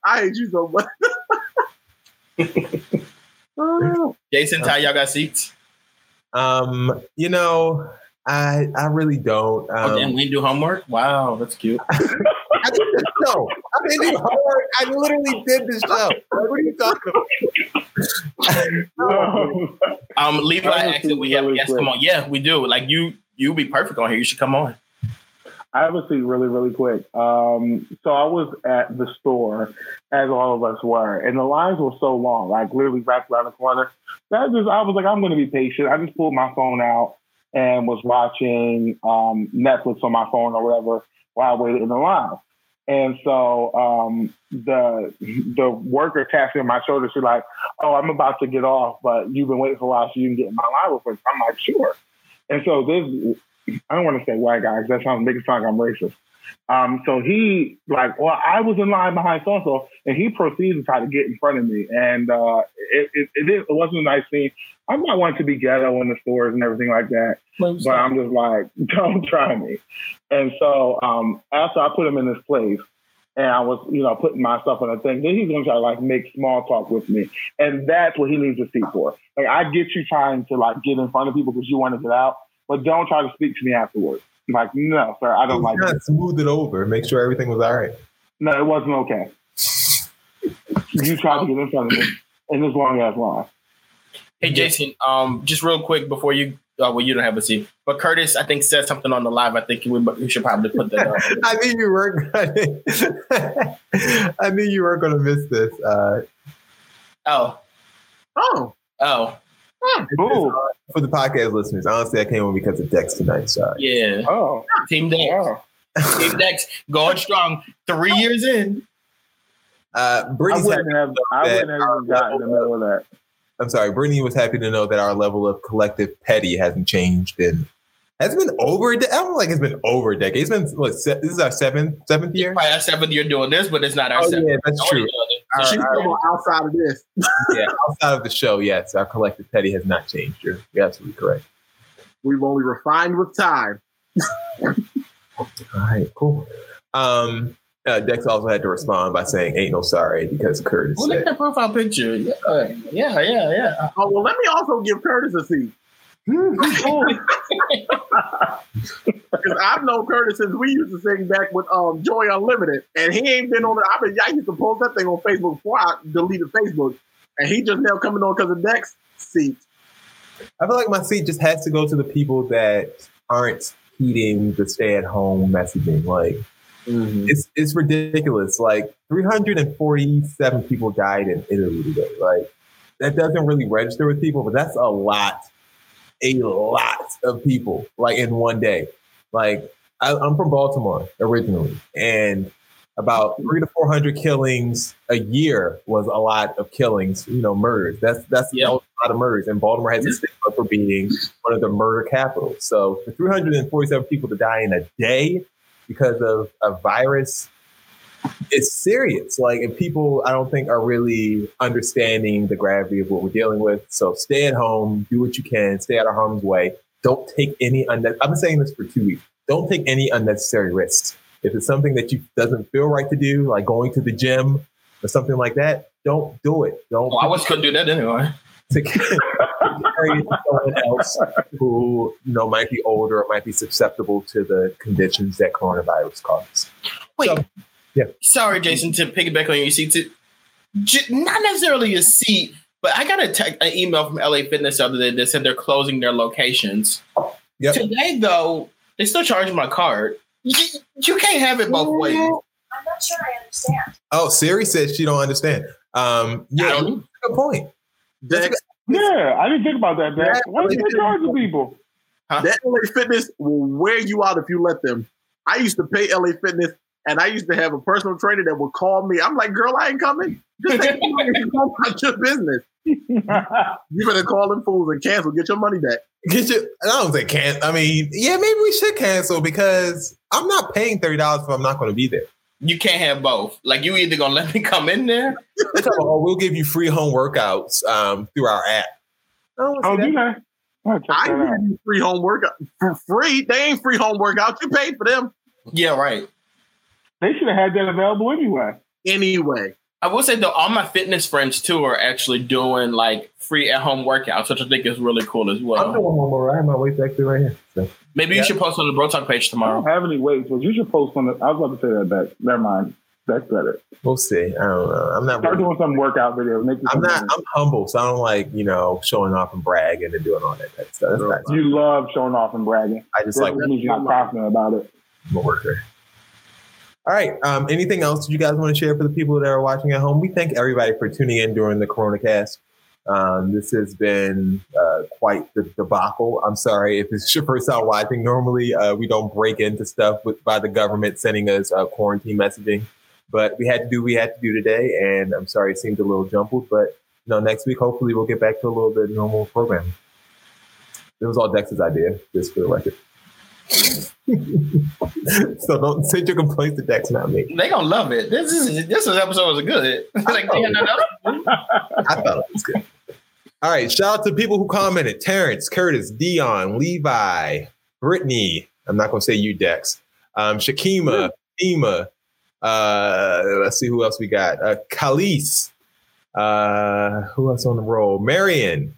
I hate you so much. Jason, Ty, y'all got seats? Um, you know, I I really don't. Um, oh, damn, we do homework? Wow, that's cute. I did the show. I didn't do homework. I literally did the show. What are you talking about? Um, Levi That was asked if we have really guests. quick. Come on, yeah, we do. Like you, you be perfect on here. You should come on. I have a seat really, really quick. Um, so I was at the store, as all of us were, and the lines were so long, like literally wrapped around the corner. That just, I was like, I'm going to be patient. I just pulled my phone out and was watching um, Netflix on my phone or whatever while I waited in the line. And so um, the the worker tapped me on my shoulder. She's like, "Oh, I'm about to get off, but you've been waiting for a while, so you can get in my line real quick." I'm like, "Sure." And so this I don't want to say white guy because that sounds make it sound like I'm racist. Um, so he like, well, I was in line behind so and so, and he proceeds to try to get in front of me, and uh, it, it, it, it wasn't a nice scene. I'm not one to be ghetto in the stores and everything like that, but I'm just like, don't try me. And so um, after I put him in this place, and I was, you know, putting myself on a thing, then he's gonna try to like make small talk with me, and that's what he needs a seat for. Like, I get you trying to like get in front of people because you want to get out, but don't try to speak to me afterwards. Like, no, sir, I don't like Kind it. smooth it over, make sure everything was all right. No, it wasn't okay. You tried to get in front of me in this long ass line. Hey Jason, um, just real quick before you, uh, well, you don't have a seat, but Curtis, I think said something on the live. I think we, we should probably put that up. I knew you weren't. Gonna, I knew you weren't going to miss this. Uh, oh, oh, oh. Ooh. For the podcast listeners, honestly, I came on because of Dex tonight. Sorry. Yeah. Oh. Team Dex. Team Dex going strong. Three years in. Uh, I wouldn't have, I wouldn't have gotten the middle of that. I'm sorry. Brittany was happy to know that our level of collective petty hasn't changed in. Has it been over a decade? I don't think it's been over a decade. It's been what? Se- this is our seventh seventh year. Probably our seventh year doing this, but it's not our Oh, seventh. yeah, that's No, true. It's Our- not. She's our- talking outside of this. yeah, outside of the show, yes, our collective petty has not changed. You're, you're absolutely correct. We've only refined with time. All right, cool. Um, uh, Dex also had to respond by saying "Ain't no sorry" because Curtis Well, look at said. that profile picture. Yeah, yeah, yeah, yeah. Oh well, let me also give Curtis a seat. Because I've known Curtis since we used to sing back with um, Joy Unlimited, and he ain't been on it. I mean, I used to post that thing on Facebook before I deleted Facebook, and he just now coming on because of Dex seat. I feel like my seat just has to go to the people that aren't heeding the stay-at-home messaging. Like, it's it's ridiculous. Like, 347 people died in Italy today. Like, that doesn't really register with people, but that's a lot, a lot of people. Like in one day. Like, I, I'm from Baltimore originally, and about three to four hundred killings a year was a lot of killings. You know, murders. That's that's that was a lot of murders, and Baltimore has a stigma for being one of the murder capitals. So, for 347 people to die in a day because of a virus, it's serious. Like, and people, I don't think are really understanding the gravity of what we're dealing with. So, stay at home, do what you can, stay out of harm's way. Don't take any. Unne- I've been saying this for two weeks. Don't take any unnecessary risks. If it's something that you doesn't feel right to do, like going to the gym or something like that, don't do it. Don't. Well, I was couldn't do that anyway. to carry it to someone else who you know might be older or might be susceptible to the conditions that coronavirus causes. Wait. Yeah. Sorry, Jason, to piggyback on your seat. To, j- not necessarily a seat, but I got a te- an email from LA Fitness the other day that said they're closing their locations. Today, though, they still charging my card. You, you can't have it both ways. I'm not sure I understand. Oh, Siri says she don't understand. Um, yeah, good point. Dex, Yeah, I didn't think about that. Dex. Yeah, Why are they you do. charging people? That LA Fitness will wear you out if you let them. I used to pay LA Fitness, and I used to have a personal trainer that would call me. I'm like, girl, I ain't coming. Just take your money and go about your business. you better call them fools and cancel. Get your money back. Get your, I don't think can. I mean, yeah, maybe we should cancel because I'm not paying thirty dollars if I'm not going to be there. You can't have both. Like you either gonna let me come in there. They're talking about, oh, we'll give you free home workouts um, through our app. Oh, do they? I give you free home workout for free. They ain't free home workouts. You paid for them. Yeah, right. They should have had that available anyway. Anyway. I will say though, all my fitness friends too are actually doing like free at home workouts, which I think is really cool as well. I'm doing one work. I have my weights actually right here. So. Maybe you should post on the Bro Talk page tomorrow. I don't have any weights, but you should post on the. I was about to say that back. Never mind. That's better. We'll see. I don't know. I'm not. Start Really, doing some workout videos. Make I'm not. I'm humble, so I don't like you know showing off and bragging and doing all that, that stuff. That's not, You love showing off and bragging. I just That like means you're not confident about it. I'm a worker. All right. Um, anything else you guys want to share for the people that are watching at home? We thank everybody for tuning in during the Corona Cast. Um, this has been uh, quite the debacle. I'm sorry if it's your first time watching. Normally, uh, we don't break into stuff with, by the government sending us uh, quarantine messaging, but we had to do what we had to do today. And I'm sorry it seemed a little jumbled, but you know, next week hopefully we'll get back to a little bit normal programming. It was all Dex's idea, just for the record. So don't send your complaints to Dex, not me. They gonna love it. This is this is episode was good. like, they got nothing else? I thought it was good. All right. Shout out to people who commented Terrence, Curtis, Dion, Levi, Brittany. I'm not going to say you, Dex. Um, Shakima, Ema. Uh, let's see who else we got. Uh, Khalees. Uh, who else on the roll? Marion.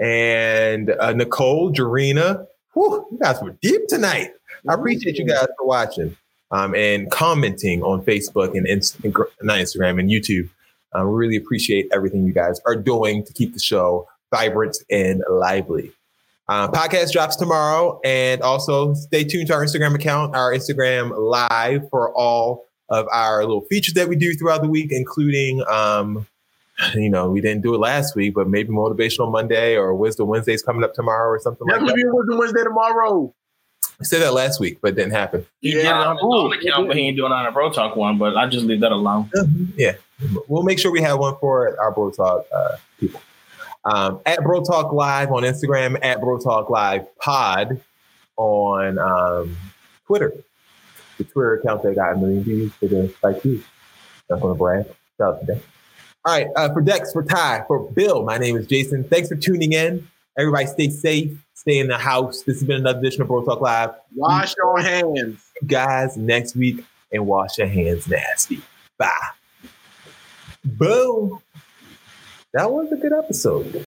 And uh, Nicole, Jarena, Whew, you guys were deep tonight. I appreciate you guys for watching um, and commenting on Facebook and Inst- not Instagram and YouTube. Um, we really appreciate everything you guys are doing to keep the show vibrant and lively. Uh, podcast drops tomorrow, and also stay tuned to our Instagram account, our Instagram live for all of our little features that we do throughout the week, including, um, you know, we didn't do it last week, but maybe Motivational Monday or Wisdom Wednesday's coming up tomorrow or something like Definitely that. be Wisdom Wednesday tomorrow. We said that last week, but it didn't happen. He did it on his own account, but he ain't doing it on a Bro Talk one. But I just leave that alone. Yeah, we'll make sure we have one for our Bro Talk uh, people. Um, at Bro Talk Live on Instagram, at Bro Talk Live Pod on um, Twitter. The Twitter account that got a million views for the like you. Not gonna brag. Shout out to them. All right, uh, for Dex, for Ty, for Bill, my name is Jason. Thanks for tuning in. Everybody stay safe, stay in the house. This has been another edition of Bro Talk Live. Wash your hands. You guys next week and wash your hands nasty. Bye. Boom. That was a good episode.